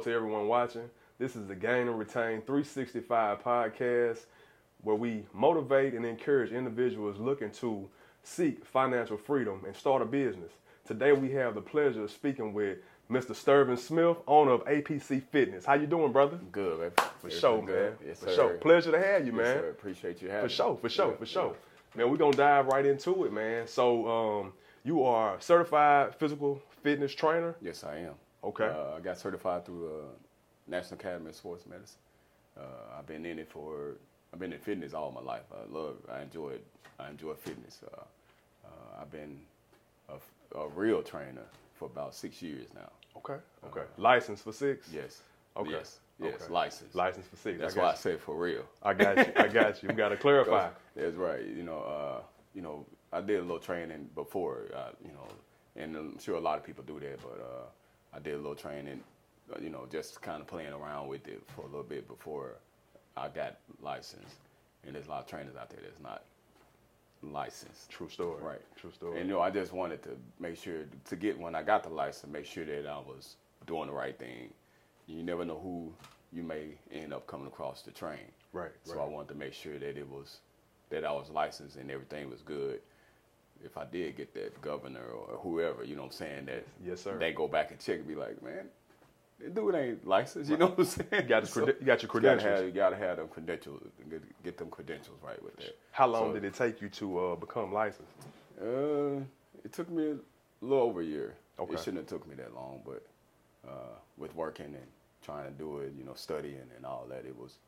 to everyone watching. This is the Gain and Retain 365 podcast where we motivate and encourage individuals looking to seek financial freedom and start a business. Today we have the pleasure of speaking with Mr. Sturvin Smith, owner of APC Fitness. How you doing, brother? Good, man. For Everything sure, man. good? Yes, for sir. sure. Pleasure to have you, Yes, man. sir. Appreciate you having For sure, for sure, Yeah, for sure. yeah. Man, we're gonna dive right into it, man. So, um, you are a certified physical fitness trainer. Yes, I am. Okay. Uh, I got certified through uh, National Academy of Sports Medicine. Uh, I've been in it for. I've been in fitness all my life. I love. I enjoy it. I enjoy fitness. Uh, uh, I've been a, a real trainer for about six years now. Okay, okay. License for six. Yes. Okay. Yes. Yes. Okay. License. License for six. That's I got why I you. say for real. I got you. I got you. We gotta clarify. That's right. You know, uh, you know, I did a little training before, uh, you know, and I'm sure a lot of people do that, but uh, I did a little training, uh, you know, just kind of playing around with it for a little bit before I got licensed. And there's a lot of trainers out there that's not licensed. True story. Right. True story. And you know, I just wanted to make sure to get when I got the license, make sure that I was doing the right thing. You never know who you may end up coming across to train. right. So right. I wanted to make sure that it was that I was licensed and everything was good. If I did get that governor or whoever, you know what I'm saying, that Yes, sir. they go back and check and be like, man, that dude ain't licensed, you know what I'm saying? You got, So you got your you gotta credentials. have, you gotta have them credentials, get, them credentials right with that. How long So, did it take you to uh, become licensed? Uh, it took me a little over a year. Okay. It shouldn't have took me that long, but uh, with working and trying to do it, you know, studying and all that, it was,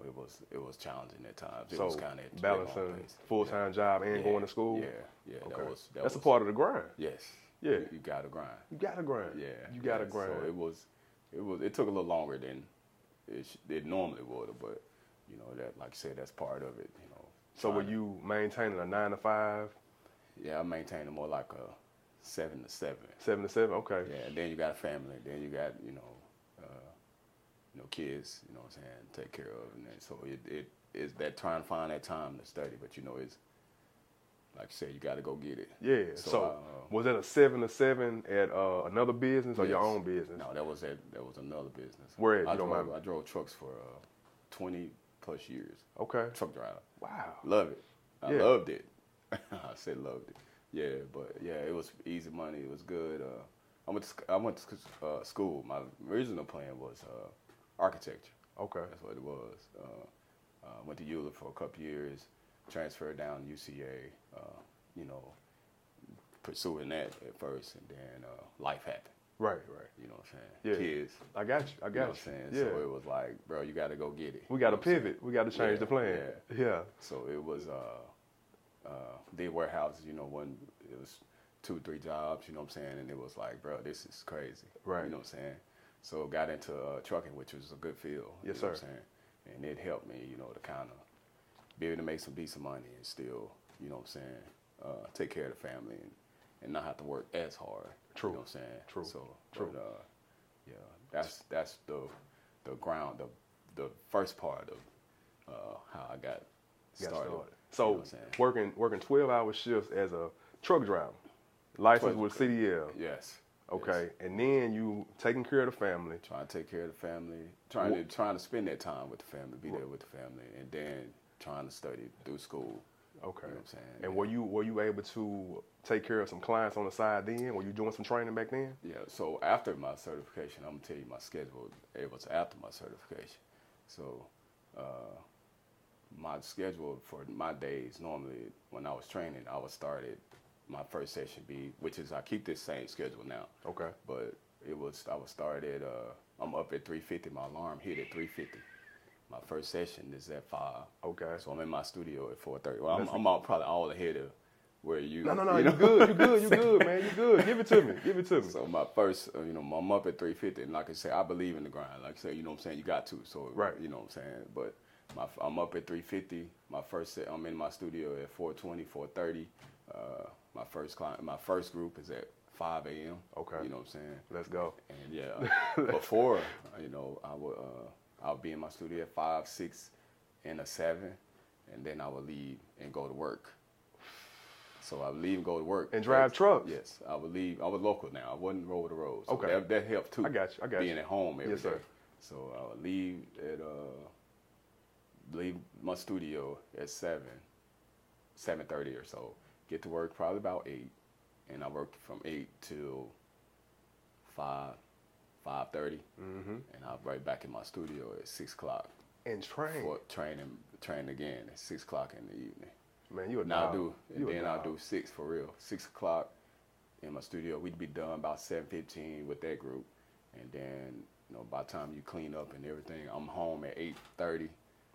know, it was it was challenging at times. It so was kind of balancing full time job and Yeah, going to school. Yeah, yeah, Okay. that was that That's was, a part of the grind. Yes. Yeah. You, you gotta grind. You gotta grind. Yeah. You gotta yeah. grind. So it was, it was, it took a little longer than it, sh- it normally would, but you know that, like I said, that's part of it. You know. so were to- you maintaining a nine to five, Yeah, I maintain it more like a seven to seven. seven to seven? Okay. Yeah, and then you got a family. Then you got you know, you know, kids. You know what I'm saying? Take care of, and then so it it is that trying to find that time to study. But you know, it's like I said, you got to go get it. Yeah. So, So, uh, was that a seven to seven at uh, another business or your own business? No, that was at, that was another business. Where at, I drove. I drove trucks for uh, 20 plus years. Okay. Truck driver. Wow. Love it. I Yeah. loved it. I said loved it. Yeah, but yeah, it was easy money. It was good. Uh, I went to, I went to uh, school. My original plan was uh, architecture. Okay. That's what it was. Uh, uh, went to Euler for a couple years, transferred down to UCA. Uh, you know, pursuing that at first, and then uh, life happened. Right. Right. You know what I'm saying? Yeah. Kids. I got you. I You know got what I'm saying? Yeah. So it was like, bro, you got to go get it. we got to You know what I'm saying? pivot. We got to change Yeah, the plan. Yeah. So it was uh, uh, did warehouses, you know, one it was two, three jobs, you know what I'm saying, and it was like, bro, this is crazy. Right. You know what I'm saying? So got into uh, trucking, which was a good field. Yes, you know What sir. And it helped me, you know, to kind of be able to make some decent money and still, you know what I'm saying, uh, take care of the family and, and not have to work as hard. True. You know what I'm saying? True. So, True. But, uh, yeah, that's that's the the ground, the the first part of uh, how I got Got started. started. You So know working working twelve hour shifts as a truck driver, licensed 12 with CDL. Yes. Okay, and then you taking care of the family. Trying to take care of the family, trying to trying to spend that time with the family, be there with the family, and then trying to study through school. Okay. You know what I'm saying? And Yeah. were you were you able to take care of some clients on the side then? Were you doing some training back then? Yeah. So after my certification, I'm gonna tell you my schedule. It was after my certification. So uh, my schedule for my days normally when I was training, I would start at my first session be, which is I keep this same schedule now. Okay. but it was I was started. uh, I'm up at 3:50. My alarm hit at 3:50. My first session is at five. Okay. So I'm in my studio at 4:30. Well, I'm, I'm out probably all ahead of where you. No, no, no. you You, know? good. You good. You good, man. You good. Give it to me. Give it to me. So my first, uh, you know, I'm up at 3:50, and like I say, I believe in the grind. Like I say, you know what I'm saying, you got to. So Right. you know what I'm saying. But my, I'm up at 3:50. My first set, I'm in my studio at 4:20, 4:30. Uh, my first client, my first group is at 5 a.m. Okay. You know what I'm saying. Let's go. And yeah, before you know, I would uh, I'll be in my studio at five, six, and a seven, and then I would leave and go to work. So I would leave and go to work. And drive Yes, trucks? Yes, I would leave. I was local now. I wasn't road to road. So Okay. That, that helped too. I got you, I got being you. at home every Yes, day. sir. So I would leave at uh, leave my studio at seven, seven thirty or so. Get to work probably about eight, and I worked from eight till five, five thirty, Mm-hmm. and I'm right back in my studio at six o'clock And train. for training. Train again at six o'clock in the evening. Man, you a Now I do, and You then I'll do six for real. Six o'clock in my studio. We'd be done about seven fifteen with that group, and then you know by the time you clean up and everything, I'm home at eight thirty.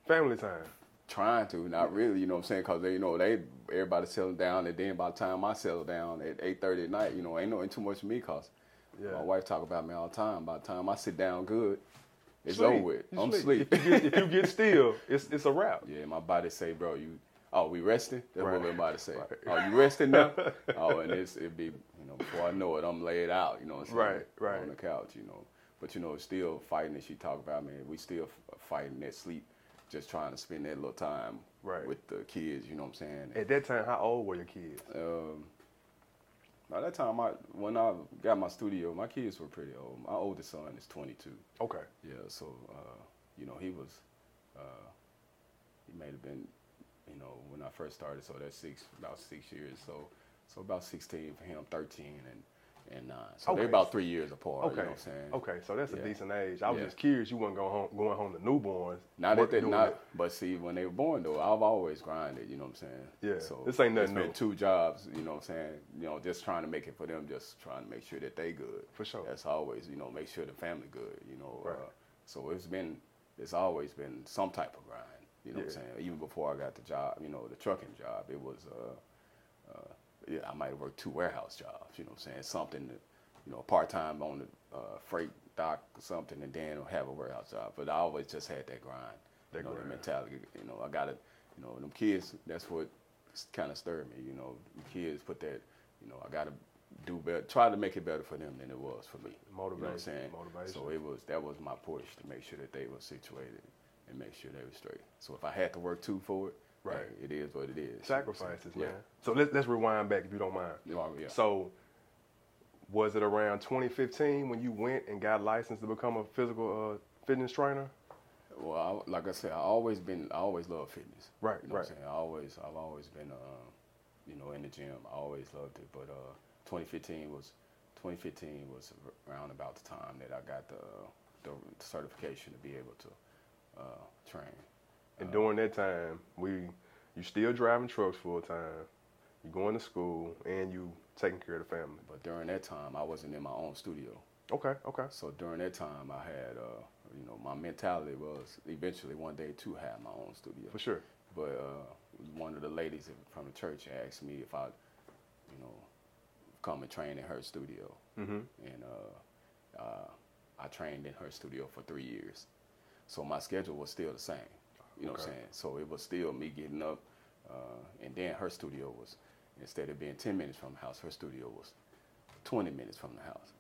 Family time. Trying to, not really, you know what I'm saying? Cause they, you know, they everybody settle down, and then by the time I settle down at eight thirty at night, you know, ain't no ain't too much for me, cause Yeah. my wife talk about me all the time. By the time I sit down good, it's Sleep. over with. You I'm sleep. If you, get, if you get still, it's it's a wrap. Yeah, my body say, bro, you, oh, we resting? That's Right. what everybody say. Right. Oh, you resting now? oh, and it's, it'd be, you know, before I know it, I'm laid out, you know what I'm saying? Right, right. On the couch, you know. But, you know, still fighting that she talk about, man, we still fighting that sleep, just trying to spend that little time Right. with the kids, you know what I'm saying? At that time, how old were your kids? Um, by that time, I when I got my studio, my kids were pretty old. My oldest son is 22. Okay. Yeah, so uh, you know he was, uh, he may have been, you know, when I first started. So that's six, about six years. So so about 16 for him, 13 and and nine. So Okay. they're about three years apart. Okay. You know what I'm saying? Okay, so that's a decent age. I was Yeah. just curious you weren't going home going home to newborns. Not that they're not, but see, when they were born though, I've always grinded. You know what I'm saying? Yeah, So this ain't nothing It's been two jobs. You know what I'm saying? You know, just trying to make it for them. Just trying to make sure that they good. For sure. That's always, you know, make sure the family good. You know. Right. Uh, so it's been, it's always been some type of grind. You know what I'm saying? Even before I got the job, you know, the trucking job, it was. Uh, uh, yeah, I might have worked two warehouse jobs. You know what I'm saying? Something that, you know, part time on the uh, freight dock or something, and then have a warehouse job. But I always just had that grind. That you know, grind. the mentality. You know, I got to, you know, them kids. That's what kind of stirred me. You know, the kids put that. You know, I got to do better. Try to make it better for them than it was for me. You know what I'm saying? motivation. So it was that was my push to make sure that they were situated and make sure they were straight. So if I had to work two for it, Right. it is what it is. you know what I'm saying? Sacrifices, Yeah. man. So let's let's rewind back if you don't mind. Yeah. So was it around 2015 when you went and got licensed to become a physical uh, fitness trainer? Well, I, like I said, I always been, I always loved fitness. Right, You know right. what I'm saying? I always, I've always been, uh, you know, in the gym. I always loved it. But uh, 2015 was, 2015 was around about the time that I got the, the certification to be able to uh, train. And during that time, we you still driving trucks full time, you going to school, and you taking care of the family. But during that time, I wasn't in my own studio. Okay, okay. So during that time, I had, uh, you know, my mentality was eventually one day to have my own studio. For sure. But uh, one of the ladies from the church asked me if I, you know, come and train in her studio, Mm-hmm. and uh, uh, I trained in her studio for three years. So my schedule was still the same. You know what I'm saying? So it was still me getting up, uh, and then her studio was instead of being 10 minutes from the house, her studio was 20 minutes from the house,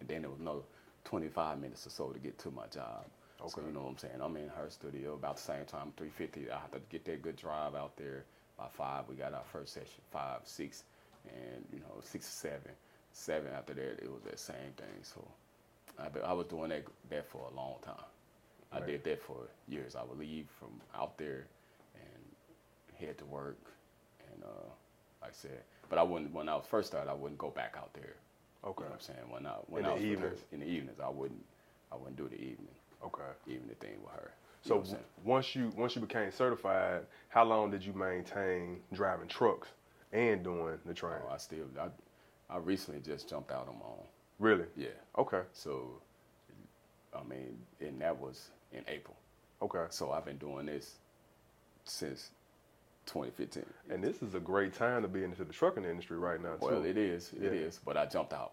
and then there was another 25 minutes or so to get to my job. So you know what I'm saying? I'm in her studio about the same time, 3:50. I have to get that good drive out there. By five, we got our first session. Five, six, and you know six, seven, seven. After that, it was that same thing. So I, I was doing that that for a long time. I Right. did that for years. I would leave from out there and head to work, and uh, like I said, but I wouldn't. When I was first started, I wouldn't go back out there. Okay. You know what I'm saying? When I when In I the with her, evenings? in the evenings, I wouldn't I wouldn't do the evening Okay. evening thing with her. You So know what I'm saying? once you once you became certified, how long did you maintain driving trucks and doing the training? Oh, I still I, I recently just jumped out on my own. really? Yeah. Okay. So I mean, and that was in April. Okay. So I've been doing this since 2015. And this is a great time to be into the trucking industry right now too. Well, it is, it is. Yeah. But I jumped out.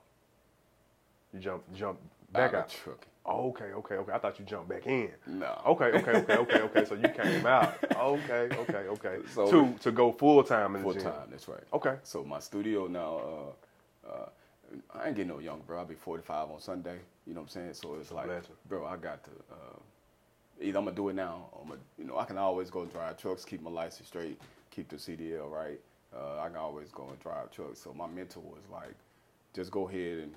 You jump jump back out out. trucking. Oh, okay, okay, okay. I thought you jumped back in. No. Okay, okay, okay, okay, okay. So you came out. Okay, okay, okay. So- to to go full time in full time. That's right. Okay. So my studio now, uh, uh, I ain't getting no younger, bro. I'll be 45 on Sunday. You know what I'm saying? So it's a like, bro, I got to. Uh, either I'm gonna do it now, or I'm gonna, you know, I can always go drive trucks, keep my license straight, keep the CDL right, uh, I can always go and drive trucks. So my mentor was like, just go ahead and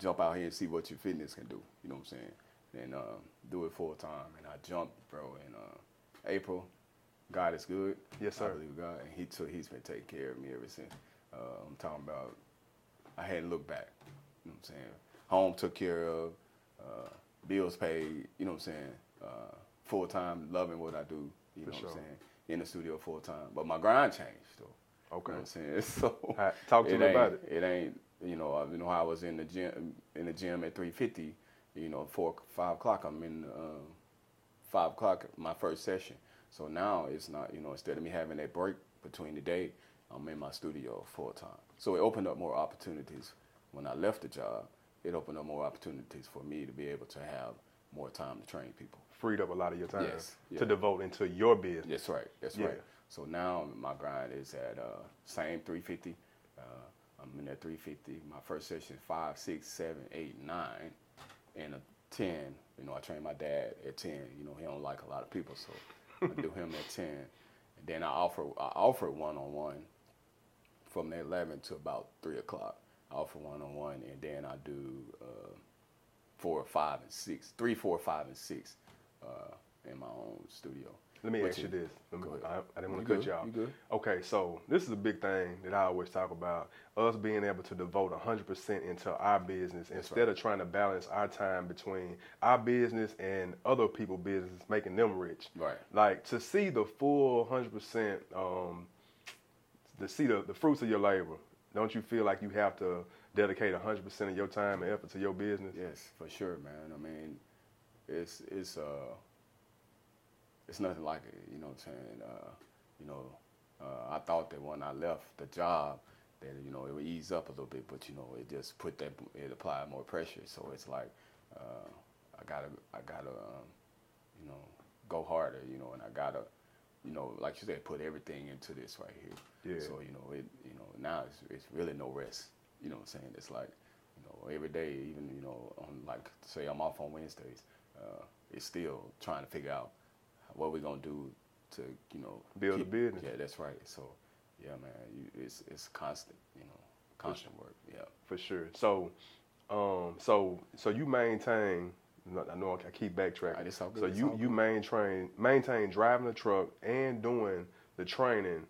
jump out here and see what your fitness can do. You know what I'm saying? And uh, do it full time. And I jumped, bro, in uh, April. God is good. Yes, sir. I believe God, and He took. He's been taking care of me ever since. Uh, I'm talking about. I hadn't looked back. You know what I'm saying? Home took care of. Uh, bills paid. You know what I'm saying? Uh, full time, loving what I do. You For know sure. what I'm saying? In the studio full time, but my grind changed though. Okay. You know what I'm saying? So Ha- talk to me about it. It ain't you know uh, you know how I was in the gym in the gym at 350. You know, four five o'clock. I'm in um, five o'clock my first session. So now it's not you know instead of me having that break between the day, I'm in my studio full time. So it opened up more opportunities. When I left the job, it opened up more opportunities for me to be able to have more time to train people. Freed up a lot of your time Yes, yeah. to devote into your business. That's right. That's Yeah. right. So now my grind is at uh, same 350. Uh, I'm in at 350. My first session five, six, seven, eight, nine, and a 10. You know, I train my dad at 10. You know, he don't like a lot of people, so I do him at 10. And then I offer I offer one on one from the 11 to about three o'clock. I offer one on one, and then I do uh, four, five, and six, three, four, five, and six uh, in my own studio. Let me Which ask you is- this. Me- Go I. I didn't want to cut good, you off. good. Okay, so this is a big thing that I always talk about. Us being able to devote 100% into our business instead right. of trying to balance our time between our business and other people's business, making them rich. Right. Like to see the full 100%, um, to see the, the fruits of your labor. Don't you feel like you have to dedicate 100% of your time and effort to your business? Yes, for sure, man. I mean, it's it's uh, it's nothing like it. You know what I'm saying? Uh, you know, uh, I thought that when I left the job, that you know it would ease up a little bit, but you know it just put that it applied more pressure. So it's like uh, I gotta I gotta um, you know go harder. You know, and I gotta you know like you said put everything into this right here. Yeah. So you know it you know now it's it's really no rest. You know what I'm saying? It's like you know every day, even you know on like say I'm off on Wednesdays, uh, it's still trying to figure out what we're gonna do to you know Build a business. Yeah, that's right. So yeah, man, you, it's it's constant. You know, constant work. Yeah. For sure. So, um, so so you maintain. I know I keep backtracking. Right, it's all good, So it's you you maintain maintain driving the truck and doing the training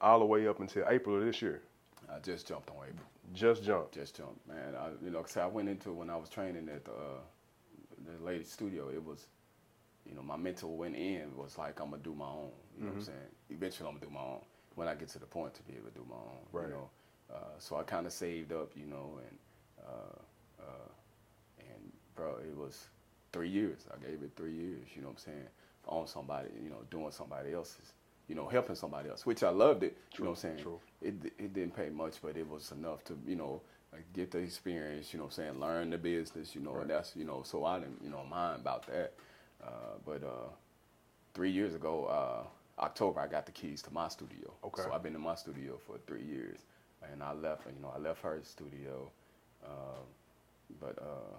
all the way up until April of this year. I just jumped on April. Just jumped. Just jumped, man. I, you know, 'cause I went into when I was training at the, uh, the lady studio. It was, you know, my mental went in was like I'm gonna do my own. You know what I'm saying? Eventually, I'm gonna do my own when I get to the point to be able to do my own. Right. You know, uh, so I kind of saved up, you know, and uh, uh, and bro, it was three years. I gave it three years. You know what I'm saying? On somebody, you know, doing somebody else's, you know, helping somebody else, which I loved it. True, you know what I'm saying? true. It it didn't pay much, but it was enough to, you know, like get the experience. You know what I'm saying? Learn the business. You know, Right. and that's you know, so I didn't, you know, mind about that. Uh, but uh, three years ago, uh, October, I got the keys to my studio. Okay. So I've been in my studio for three years, and I left. You know, I left her studio, uh, but uh,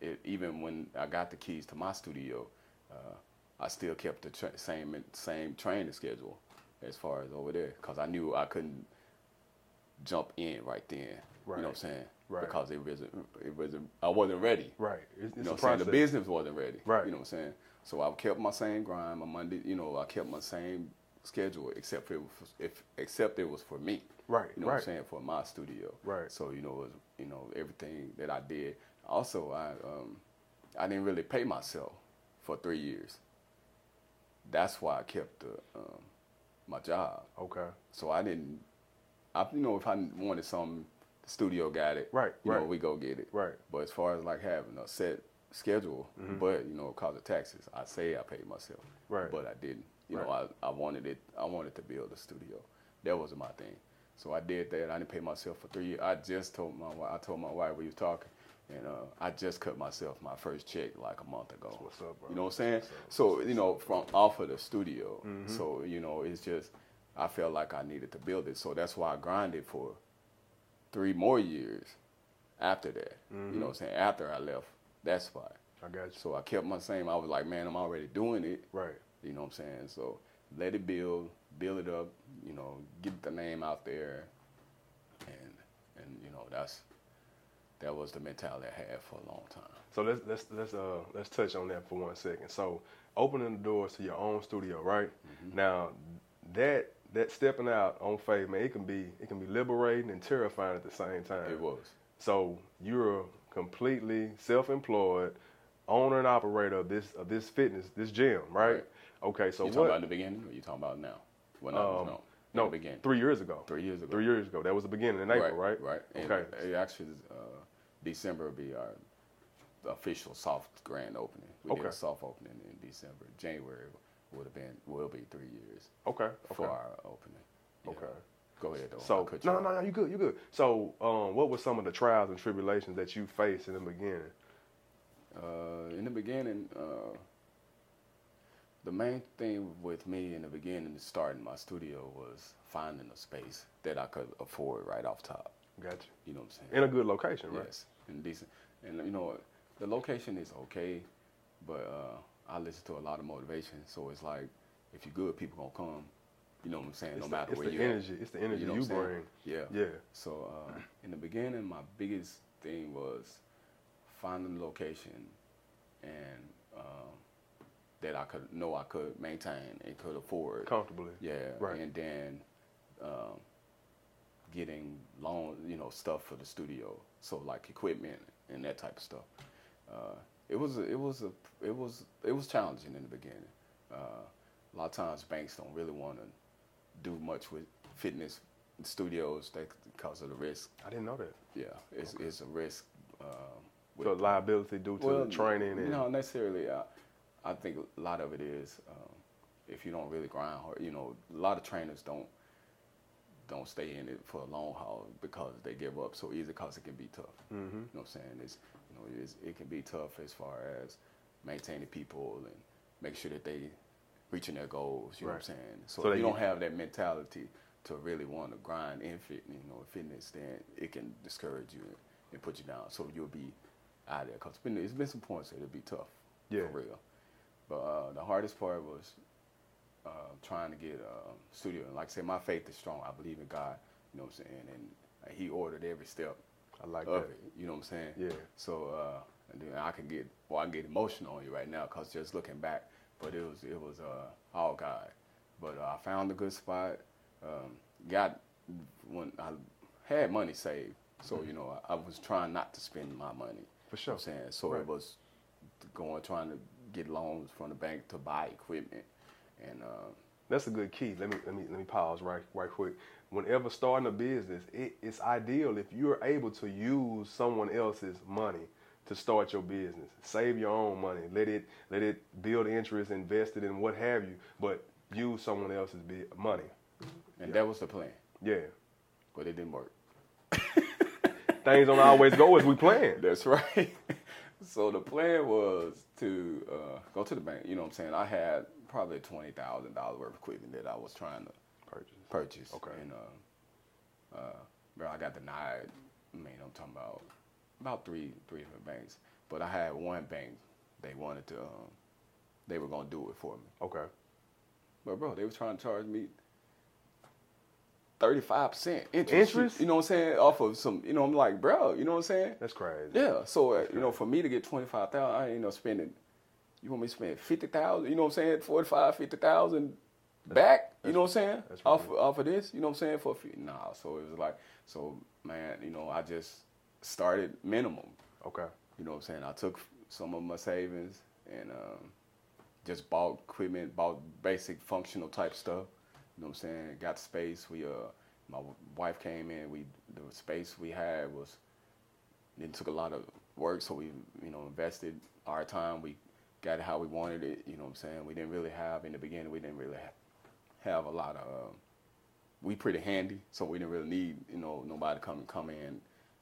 it, even when I got the keys to my studio, uh, I still kept the tra- same same training schedule as far as over there, because I knew I couldn't jump in right then. You know what I'm saying? Right. Because it wasn't, it wasn't, I wasn't ready. Right. It's, You know what I'm saying? The business wasn't ready. Right. You know what I'm saying? So I kept my same grind, my Monday, you know, I kept my same schedule except for it was, if except it was for me. Right, You know right. what I'm saying? For my studio. Right. So, you know, it was, you know, everything that I did. Also, I um I didn't really pay myself for 3 years. That's why I kept the um my job. Okay. So I didn't I you know if I wanted something studio got it. Right, You know, we go get it. Right. But as far as like having a set schedule, but you know, cause of taxes, I say I paid myself. Right. But I didn't. You Right. know, I, I wanted it. I wanted to build a studio. That was my thing. So I did that. I didn't pay myself for three years. I just told my wife. I told my wife we was talking, and uh, I just cut myself my first check like a month ago. what's up, bro. You know what I'm saying? So you know, from off of the studio. Mm-hmm. So you know, it's just I felt like I needed to build it. So that's why I grinded for three more years after that. Mm-hmm. You know what I'm saying? After I left that spot. I got you. So I kept my same. I was like, man, I'm already doing it. Right. You know what I'm saying? So let it build, build it up, you know, get the name out there, and and you know that's that was the mentality I had for a long time. So let's let's let's uh let's touch on that for one second. So opening the doors to your own studio, right? Mm-hmm. Now that that stepping out on faith, man, it can be it can be liberating and terrifying at the same time. It was. So you're completely self-employed, owner and operator of this of this fitness, this gym, right? Right. Okay, so you what? talking about in the beginning, or you talking about now? I was Um, no, no, beginning, three years ago. three years ago. Three years ago. That was the beginning in April, right? Right. And Okay. It actually, uh, December will be our official soft grand opening. We did a soft opening in December. January would have been will be three years Okay. okay. for our opening. Yeah. Okay. Go ahead though. So no, no, no, you good, you good. So, um, what were some of the trials and tribulations that you faced in the beginning? Uh, in the beginning, uh, the main thing with me in the beginning, starting my studio, was finding a space that I could afford right off top. Gotcha. You know what I'm saying? In a good location, right? Yes, and decent. And you know, the location is okay, but uh, I listen to a lot of motivation. So it's like, if you're good, people gonna come. You know what I'm saying? It's no the, matter it's where the you energy. It's the energy know you, I'm saying? bring. Yeah. Yeah. So uh, in the beginning, my biggest thing was finding the location and um, that I could know I could maintain and could afford. Comfortably. Yeah, Right. and then um, getting loan, you know, stuff for the studio, so like equipment and that type of stuff. Uh, it was a, it was a it was it was challenging in the beginning. Uh, a lot of times banks don't really want to do much with fitness studios they, because of the risk. I didn't know that. Yeah, it's it's a risk. Um, with So liability due to the training and no, necessarily. I, I think a lot of it is um, if you don't really grind hard. You know, a lot of trainers don't don't stay in it for a long haul because they give up so easy because it can be tough. hmm You know what I'm saying? It's know it can be tough as far as maintaining people and make sure that they reaching their goals. You know what I'm saying? So, So if you don't have that mentality to really want to grind in fit, you know, fitness, then it can discourage you and put you down. So you'll be out there because it's been, it's been some points that it'll be tough Yeah. for real. But uh, the hardest part was uh, trying to get a studio. And like I said, my faith is strong. I believe in God. You know what I'm saying? And He ordered every step I like of that. it. You know what I'm saying? Yeah. So uh, and then I can get well, I can get emotional on you right now because just looking back, but it was it was uh, all God. But uh, I found a good spot. Um, got when I had money saved, so you know I, I was trying not to spend my money. For You sure. know what I'm saying so Right. it was going trying to get loans from the bank to buy equipment, and uh, That's a good key. Let me let me let me pause right right quick. Whenever starting a business, it, it's ideal if you're able to use someone else's money to start your business. Save your own money. Let it let it build interest, invest it in what have you. But use someone else's money. and Yeah. that was the plan, Yeah. but it didn't work. Things don't always go as we planned. That's right. so the plan was to uh, go to the bank. You know what I'm saying? I had probably twenty thousand dollars worth of equipment that I was trying to Purchase. purchase. Okay. And uh, uh, bro, I got denied. I mean, I'm talking about about three three different banks, but I had one bank. They wanted to. Um, they were gonna do it for me. Okay. But bro, they were trying to charge me thirty-five percent interest. Interest? You know what I'm saying? Off of some. You know, I'm like, bro. You know what I'm saying? That's crazy. Yeah. So uh, you know, for me to get twenty five thousand, I ain't no spending. You want me to spend fifty thousand? You know what I'm saying? Forty five, fifty thousand back. You know what I'm saying? Off off of this. You know what I'm saying? For a few, nah. So it was like, so man, you know, I just started minimum. Okay. You know what I'm saying? I took some of my savings and um, just bought equipment, bought basic functional type stuff. You know what I'm saying? Got space. We uh, my wife came in. We the space we had was it took a lot of work, so we you know invested our time. We got it how we wanted it. You know what I'm saying? We didn't really have in the beginning. We didn't really have, have a lot of. Um, we pretty handy, so we didn't really need you know nobody to come come in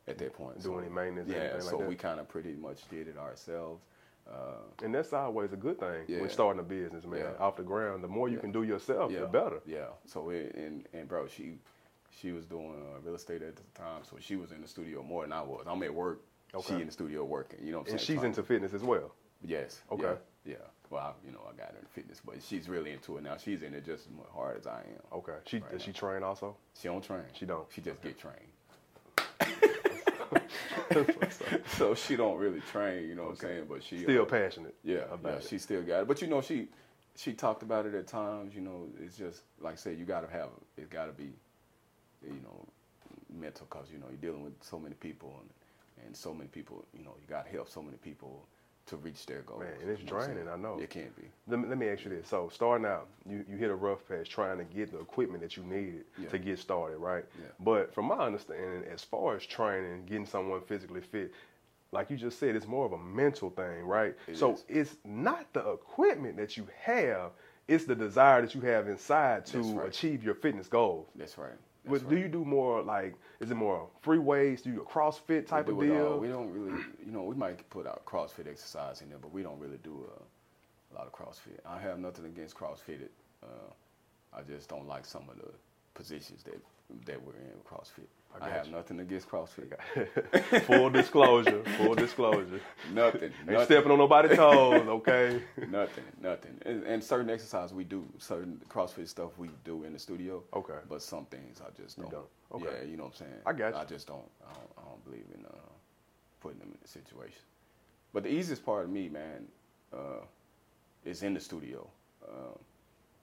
at that point. Do So- any maintenance, Yeah, like so we kind of pretty much did it ourselves. Uh, And that's always a good thing Yeah. when starting a business, man. Yeah. Off the ground, the more you Yeah. can do yourself, the better. Yeah. So it, and and bro, she she was doing uh, real estate at the time, so she was in the studio more than I was. I'm at work. Okay. She in the studio working. You know what I'm And saying? she's Trying- into fitness as well. Yes. Okay. Yeah. Yeah. Well, I, you know, I got her in fitness, but she's really into it now. She's in it just as hard as I am. Okay. She Right does now. she train also? She don't train. She don't. She just get trained. so she don't really train, you know what I'm saying? But she Still uh, passionate. Yeah, about yeah, it. she still got it. But you know, she she talked about it at times. You know, it's just like I said, you got to have it. Got to be, you know, mental because you know you're dealing with so many people and and so many people. You know, you got to help so many people to reach their goals. Man, and it's you know I'm draining. I know. It can be. Let me, let me ask you this. So starting out, you, you hit a rough patch trying to get the equipment that you needed Yeah. to get started, right? Yeah. But from my understanding, as far as training, getting someone physically fit, like you just said, it's more of a mental thing, right? It so is. it's not the equipment that you have, it's the desire that you have inside to right. achieve your fitness goals. That's right. But do you do more like, is it more free weights? Do you do a CrossFit type of do it all. deal? We don't really, you know, we might put out CrossFit exercise in there, but we don't really do a, a lot of CrossFit. I have nothing against CrossFit. Uh, I just don't like some of the positions that that we're in with CrossFit. I I, have you. nothing against CrossFit. full disclosure, full disclosure. nothing. Ain't nothing. stepping on nobody's toes, okay? nothing, nothing. And, and certain exercise we do, certain CrossFit stuff we do in the studio. Okay. But some things I just don't. don't. Okay. Yeah, you know what I'm saying. I got you. I just don't. I don't, I don't believe in uh, putting them in the situation. But the easiest part of me, man, uh, is in the studio. Um,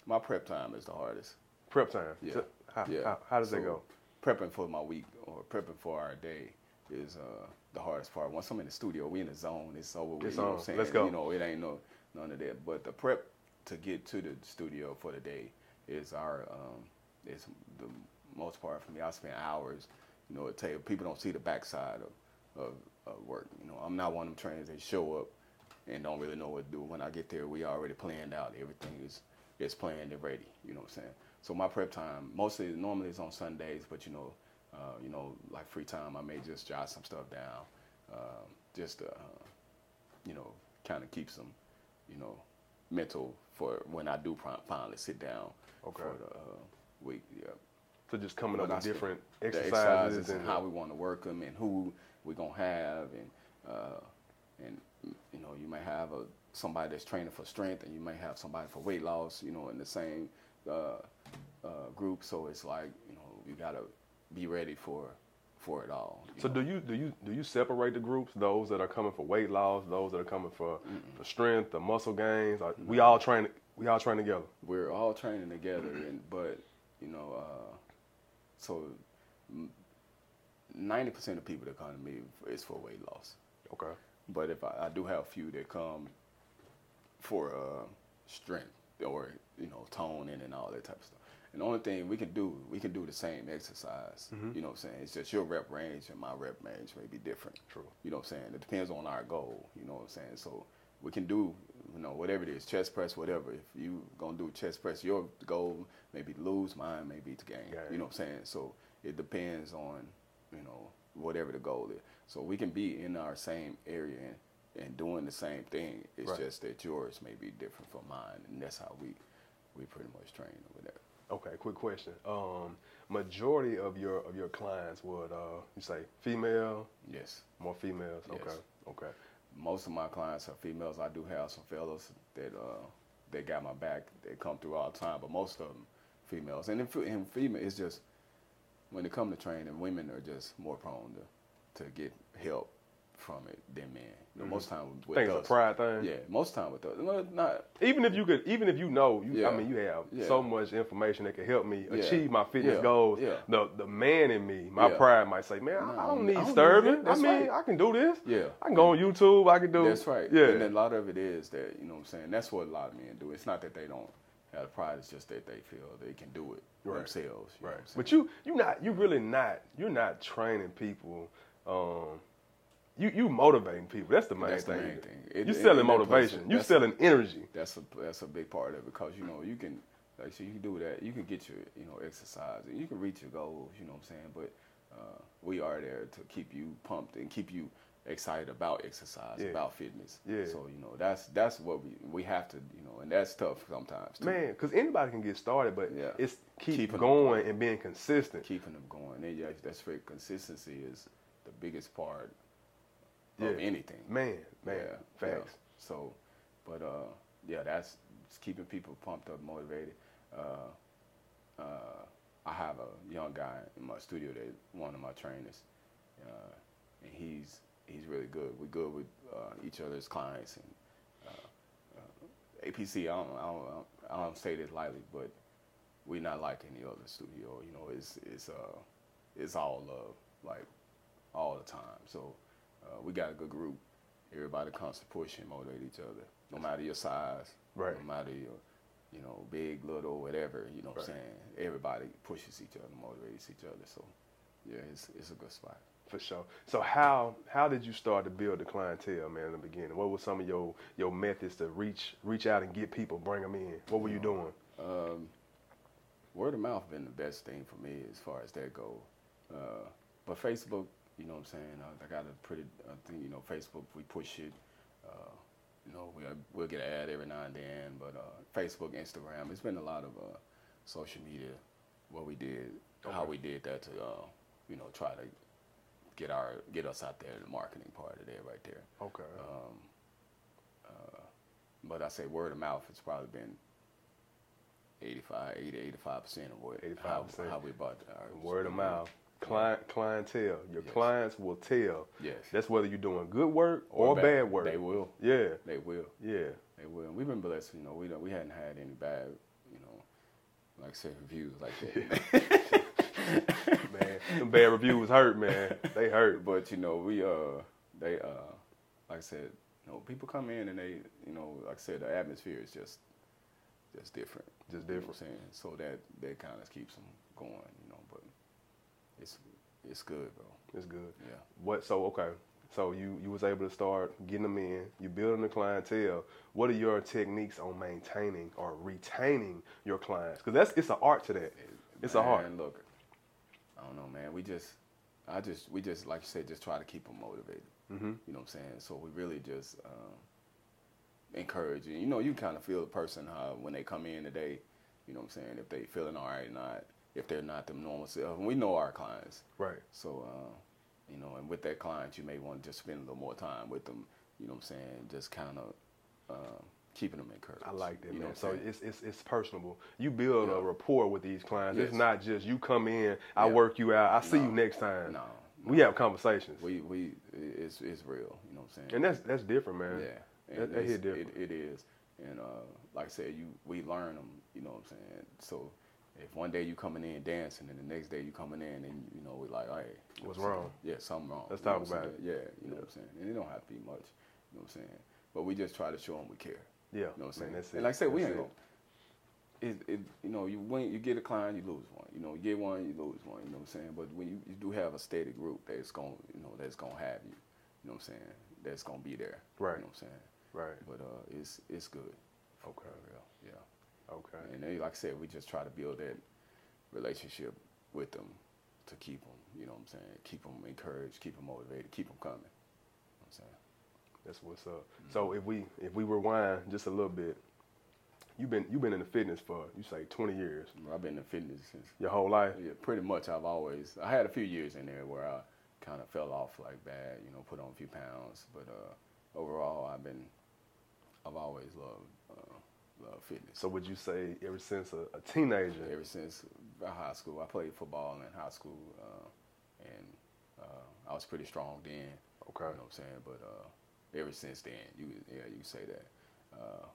my prep time is the hardest. Prep time. Yeah. So how, yeah. how, how does that go? Prepping for my week or prepping for our day is uh, the hardest part. Once I'm in the studio, we in the zone. It's over with. It's you know on. what I'm saying? Let's go. You know, it ain't no none of that. But the prep to get to the studio for the day is our um, is the most part for me. I spend hours. You know, it take people don't see the backside of, of, of work. You know, I'm not one of them trainers that show up and don't really know what to do. When I get there, we already planned out. Everything is is planned and ready. You know what I'm saying? So my prep time mostly normally is on Sundays, but you know, uh, you know, like free time, I may just jot some stuff down, um, just to, uh, you know, kind of keep some, you know, mental for when I do finally sit down Okay. for the uh, week. Yeah So just coming up with different the exercises, and and how we want to work them and who we're gonna have and uh, and you know you may have a somebody that's training for strength and you may have somebody for weight loss you know in the same uh, uh, group so it's like you know you gotta be ready for for it all So know. do you do you do you separate the groups? Those that are coming for weight loss, those that are coming for, for strength, the muscle gains. Are, we all train. We all train together. we're all training together and but you know uh, so ninety percent of people that come to me is for weight loss Okay. But if I, I do have a few that come for uh, strength or you know toning and all that type of stuff. And the only thing we can do, we can do the same exercise. Mm-hmm. You know what I'm saying? It's just your rep range and my rep range may be different. True. You know what I'm saying? It depends on our goal. You know what I'm saying? So we can do, you know, whatever it is, chest press, whatever. If you gonna do chest press, your goal may be to lose, mine may be to gain. Gain. You know what I'm saying? So it depends on, you know, whatever the goal is. So we can be in our same area and, and doing the same thing. It's Right. just that yours may be different from mine, and that's how we we pretty much train over there. Okay. Quick question. Um, majority of your of your clients would uh, you say female, Yes. more females. Yes. Okay. Okay. most of my clients are females. I do have some fellas that uh, that got my back. They come through all the time, but most of them females. And in, in female, it's just when it comes to training, women are just more prone to to get help from it than men. You know, Most time with Think it's us, a pride thing. yeah. Most time with us, not Even if you could, even if you know, you, I mean, you have Yeah. so much information that can help me Yeah. achieve my fitness Yeah. goals. Yeah. The the man in me, my Yeah. pride might say, man, I- No, I don't I need don't need serving. I mean, right. I can do this. yeah. I can go on YouTube. I can do. That's right. Yeah. And a lot of it is that, you know what I'm saying? That's what a lot of men do. It's not that they don't have pride, it's just that they feel they can do it Right. themselves. Right. what I'm saying? But you you not you really not you're not training people. Um, you you motivating people. That's the main That's the thing. main thing. It- you it- selling that motivation. person- you that's- selling energy. that's a that's a big part of it because you know you can like so you can do that you can get your you know exercise and you can reach your goals you know what I'm saying but uh, we are there to keep you pumped and keep you excited about exercise Yeah. about fitness Yeah. so you know that's that's what we we have to you know and that's tough sometimes too. Man, because anybody can get started, but Yeah. it's keep Keeping going going. and being consistent. keeping them going and yeah, that's right consistency is the biggest part Yeah. of anything Man, man, Yeah, facts. yeah. So, but uh, yeah, that's it's keeping people pumped up, motivated. Uh, uh, I have a young guy in my studio that one of my trainers, uh, and he's he's really good. We're good with uh, each other's clients and uh, uh, APC. I don't, I don't I don't say this lightly, but we're not like any other studio. You know, it's it's uh it's all love, like all the time. So uh, we got a good group. Everybody comes to push and motivate each other, no matter your size, Right. no matter your you know big, little, whatever. You know what I'm saying? Everybody pushes each other, motivates each other. So yeah, it's it's a good spot. For sure. So how how did you start to build the clientele, man, in the beginning? What were some of your your methods to reach reach out and get people, bring them in? What were you doing? Um, word of mouth been the best thing for me as far as that go. Uh, but Facebook, you know what I'm saying? I, I got a pretty, I think, you know, Facebook, we push it. Uh, you know, we, we'll get an ad every now and then. But uh, Facebook, Instagram, it's been a lot of uh, social media, what we did, how we did that to, uh, you know, try to get our get us out there, the marketing part of that right there. Okay. Um, uh, but I say word of mouth, it's probably been 85, 80, 85% of what, how, 85%. how we bought our Word of mouth. Client clientele. Your Yes. clients will tell. Yes. That's whether you're doing good work or, bad, work. They will. Yeah. They will. Yeah. They will. And we've been blessed, you know, we don't, we hadn't had any bad, you know, like I said, reviews like that. Man. Them bad reviews hurt, man. They hurt. but, you know, we, uh, they, uh, like I said, you know, people come in and they, you know, like I said, the atmosphere is just, just different. Just You know what I'm different. saying? So that, that kind of keeps them going, you know, but it's, it's good, bro. It's good. Yeah. What? So okay. So you you was able to start getting them in. You building the clientele. What are your techniques on maintaining or retaining your clients? Because that's it's an art to that. It's a art. Look, I don't know, man. We just, I just, we just, like you said, just try to keep them motivated. Mm-hmm. You know what I'm saying? So we really just um, encourage you. You know, you kind of feel the person how when they come in today. You know what I'm saying? If they feeling all right or not. If they're not the normal self. And we know our clients. Right. So, uh, you know, and with that client, you may want to just spend a little more time with them. You know what I'm saying? Just kind of uh, keeping them encouraged. I like that, You man. So it's it's it's personable. You build Yeah. a rapport with these clients. It's not just you come in, I Yeah. work you out, I see No. you next time. no, We have conversations, we we it's it's real. You know what I'm saying? and that's that's different, man. Yeah, That- that hit different. It, it is, and uh, like I said, you we learn them. You know what I'm saying? So if one day you coming in dancing and the next day you coming in and you know we're like, hey, you What's wrong? Yeah, something wrong. Let's You talk about saying? Yeah, you know what I'm saying. And it don't have to be much. You know what I'm saying? But we just try to show them we care. Yeah, You know what I'm saying? man, that's it. And like I said, we ain't it. gonna. It, it, you know, you win, you get a client, you lose one. You know, you get one, you lose one. You know what I'm saying? But when you, you do have a steady group that's gonna, you know, that's gonna have you. You know what I'm saying? That's gonna be there. Right. You know what I'm saying? Right. But uh, it's it's good. Okay. Yeah. Okay. And they, like I said, we just try to build that relationship with them to keep them. You know what I'm saying? Keep them encouraged, keep them motivated, keep them coming. You know what I'm saying? That's what's up. So if we if we rewind just a little bit, you've been you've been in the fitness for you say 20 years, I've been in fitness since your whole life. Yeah, pretty much. I've always. I had a few years in there where I kind of fell off like bad. You know, put on a few pounds, but uh, overall, I've been. I've always loved uh, loved fitness. So would you say ever since a, a teenager? ever since high school, I played football in high school, uh, and uh, I was pretty strong then. Okay. You know what I'm saying? But uh, ever since then, you yeah, you say that. Uh,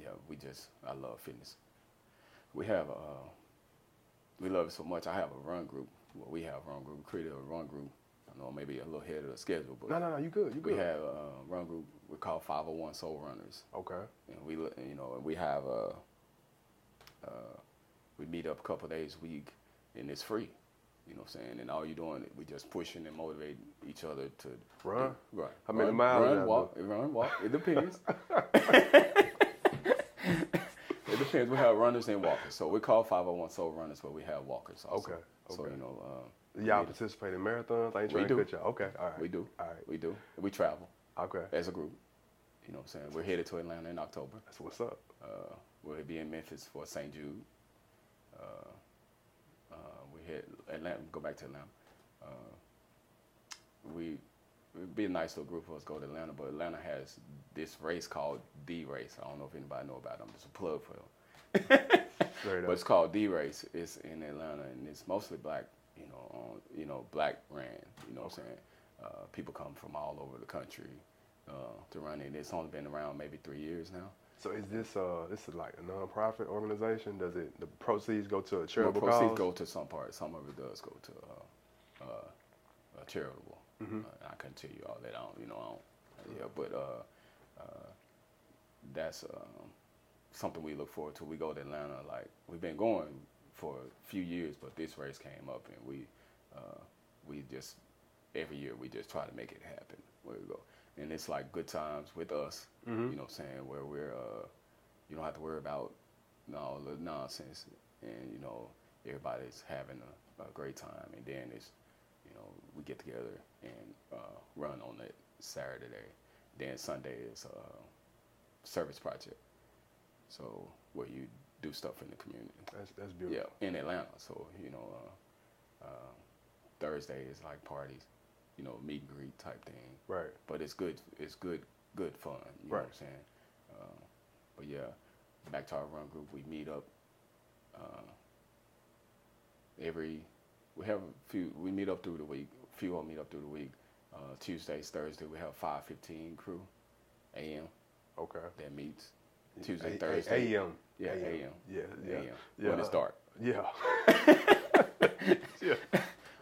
yeah, we just I love fitness. We have uh, we love it so much. I have a run group. Well, we have a run group. We created a run group. I know maybe a little ahead of the schedule, but No, no, no. You good. You good. we have a run group. We call 501 Soul Runners Okay. and we you know we have uh, uh, we meet up a couple days a week and it's free you know what I'm saying and all you're doing we just pushing and motivating each other to Run? right How many run, miles run walk run walk it depends depends we have runners and walkers so we call 501 soul runners but we have walkers also Okay, so okay. you know uh, Y'all we- participate in marathons? I ain't We trying to do. cut y'all. Okay. All right. we do All right. we do we travel Okay. as a group you know what I'm saying we're headed to Atlanta in October That's what's up. Uh, we'll be in Memphis for St. Jude. Uh, uh, we hit Atlanta. Go back to Atlanta. Uh, we it'd be a nice little group for us go to Atlanta. But Atlanta has this race called D Race. I don't know if anybody know about them. Just a plug for them. But it's called D Race. It's in Atlanta, and it's mostly black. You know, on, you know, black ran. You know what I'm saying? Uh, people come from all over the country uh, to run it. It's only been around maybe three years now. So is this uh this is like a nonprofit organization? Does it the proceeds go to a charitable proceeds cause? go to some part. Some of it does go to uh, uh, uh, charitable. Mhm. Uh, I couldn't tell you all that. I don't, you know, I don't, yeah. But uh, uh, that's um, something we look forward to. We go to Atlanta. Like we've been going for a few years, but this race came up, and we uh, we just every year we just try to make it happen. Where we go, and it's like good times with us. Mhm. You know, what I'm saying where we're uh, you don't have to worry about all the nonsense, and you know everybody's having a, a great time, and then it's you know we get together and uh, run on it Saturday. Then Sunday is a service project, so where you do stuff in the community. That's that's beautiful. Yeah, in Atlanta. So you know, uh, uh, Thursday is like parties, you know, meet and greet type thing. Right. But it's good. It's good. Good fun. You know Right. what I'm saying? Uh, but yeah, back to our run group. We meet up uh, every. We have a few. We meet up through the week. Few of them meet up through the week. Uh, Tuesdays, Thursday, we have 5:15 crew, a.m. Okay. that meets. Tuesday, A- Thursday. AM. Yeah, AM. Yeah, yeah. a.m. Yeah. When it's dark. Yeah. yeah.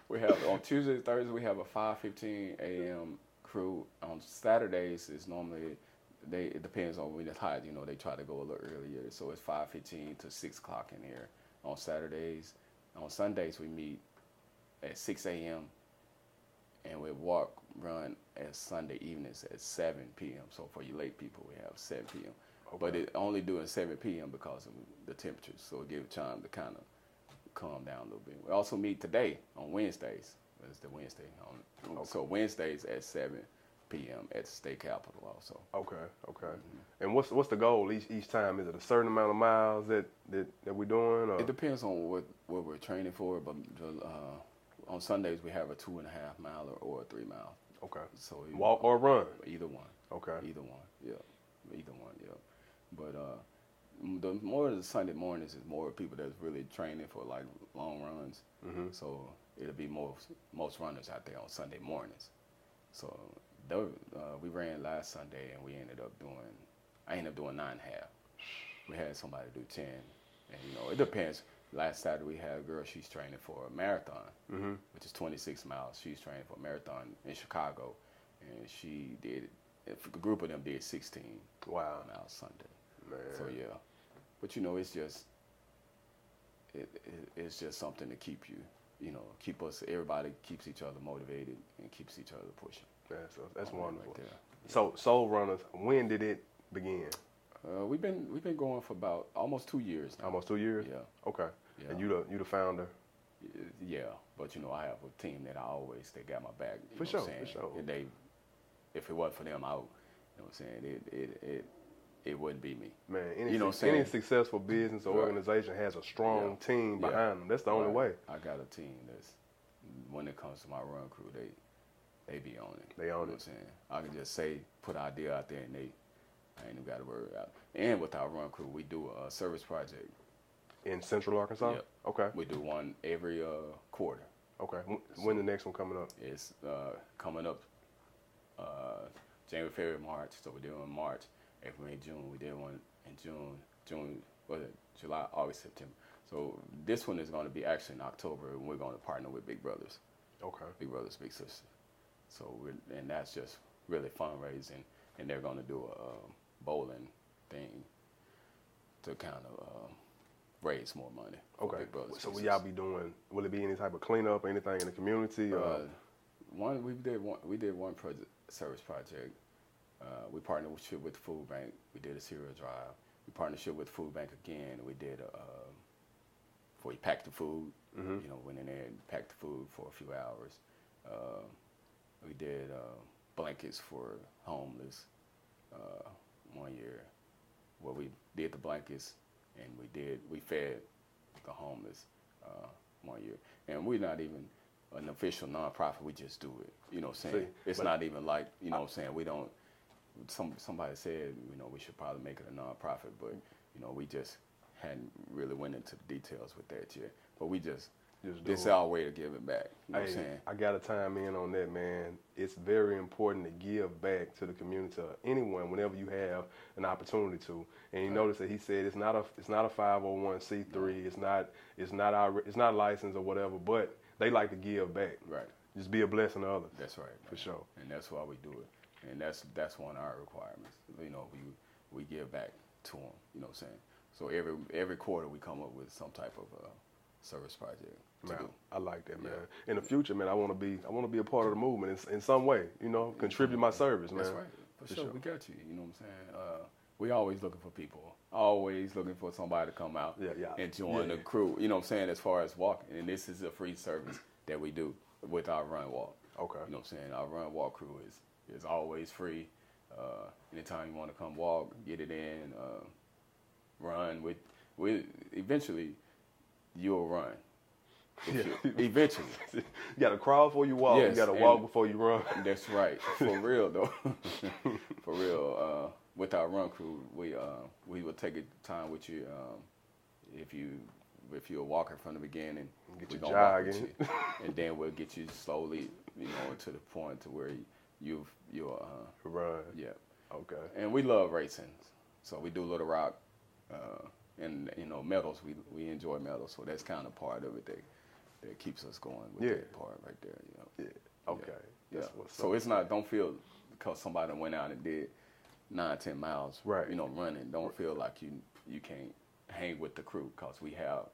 We have on Tuesdays, Thursdays we have a 5:15 a.m. crew. On Saturdays it's normally they it depends on when it's hot. You know they try to go a little earlier, so it's 5:15 to 6 o'clock in here on Saturdays. On Sundays we meet at 6 a.m. and we walk run at Sunday evenings at 7 p.m. So for you late people we have 7 p.m. But Okay. it only doing 7 p.m. because of the temperatures, so it gives time to kind of calm down a little bit. We also meet today on Wednesdays. It's the Wednesday. On, So Wednesdays at 7 p.m. at the state capitol also. Okay. Okay. Mm-hmm. And what's what's the goal each each time? Is it a certain amount of miles that that, that we're doing? Or? It depends on what, what we're training for, but uh, on Sundays we have a two and a half mile or or a three mile. okay. So Walk or run. either one. Okay. Either one, yeah. Either one, yeah. But uh, the more of the Sunday mornings is more people that's really training for like long runs. hmm So it'll be most most runners out there on Sunday mornings. So uh, we ran last Sunday and we ended up doing. I ended up doing nine and a half. We had somebody do ten, and you know it depends. Last Saturday we had a girl. She's training for a marathon, hmm which is 26 miles. She's training for a marathon in Chicago, and she did. A group of them did 16 Wow. miles Sunday. Man. So yeah, but you know, it's just it, it it's just something to keep you, you know, keep us. Everybody keeps each other motivated and keeps each other pushing. That's that's that wonderful. Right there. So Soul Runners, when did it begin? Uh, we've been we've been going for about almost two years now. Almost two years. Yeah, Okay. Yeah, And you the you the founder. Yeah. But you know, I have a team that I always they got my back. For sure, for sure. And they, if it wasn't for them, I, would- you know, what I'm saying it it it it wouldn't be me. Man, any, You know suc- any successful business or Right. organization has a strong Yeah. team Yeah. behind them. That's the only Right. way. I got a team that's when it comes to my run crew, they they be on it. They You know own what I'm saying? I can just say put an idea out there and they I ain't even got to worry about. It. And with our run crew, we do a service project. In Central Arkansas? Yep. Okay. We do one every uh, quarter. Okay. Wh- When the next one coming up? It's uh, coming up uh, January, February, March. So we're doing March, April, May, June. We did one in June, June, was it July, August, September. So this one is going to be actually in October, and we're going to partner with Big Brothers. Okay. Big Brothers Big Sisters. So we're, and that's just really fundraising, and they're going to do a um, bowling thing to kind of um, raise more money. Okay. So will y'all be doing? Will it be any type of cleanup or anything in the community? Uh, one we did one we did one project service project. Uh, we partnered with the food bank. We did a cereal drive. We partnership with food bank again. We did a, um, for we packed the food. Mhm. You know, went in there and packed the food for a few hours. Uh, we did uh, blankets for homeless uh, one year. Where we did the blankets and we did we fed the homeless uh, one year, and we're not even an official nonprofit. We just do it. You know what I'm saying? See, it's not even like, you know what I'm saying? We don't, some, somebody said, you know, we should probably make it a nonprofit, but, you know, we just hadn't really went into the details with that yet. But we just, Just do is it. our way to give it back. You know what I'm Hey, saying? I got to time in on that, man. It's very important to give back to the community, to anyone, whenever you have an opportunity to. And you notice that he said it's not a it's not a 501c3. It's not it's not our it's not licensed or whatever, but they like to give back. Right. Just be a blessing to others. That's right. For man. sure. And that's why we do it. And that's that's one of our requirements. You know, we we give back to them. You know what I'm saying? So every every quarter we come up with some type of uh, service project Man. I like that, man. Yeah. In the future, man, I want to be I want to be a part of the movement in, in some way. You know, contribute my service, man. That's right. For, For sure. sure. we got you. You know what I'm saying? Uh, we always looking for people. Always looking for somebody to come out Yeah, yeah. and join Yeah. the crew. You know what I'm saying? As far as walking, and this is a free service that we do with our run walk. Okay. You know what I'm saying? Our run walk crew is is always free. Uh, anytime you want to come walk, get it in, uh, run with. We eventually you'll run. You- eventually. you got to crawl before you walk. you got to walk before you run. That's right. For real though. For real. Uh, with our run crew, we uh, we will take time with you. Um, if you if you're a walker from the beginning, Get we your gonna walk jog with in. you. and then we'll get you slowly, you know, to the point to where you you uh, Run. yeah. Okay. And we love racing, so we do Little Rock, uh, and you know medals. We we enjoy medals, so that's kind of part of it that that keeps us going with Yeah. that part right there. You know. Yeah. Okay. Yeah. That's what's so it's not. Don't feel because somebody went out and did nine, ten miles. Right. You know, running. Don't feel like you you can't hang with the crew because we have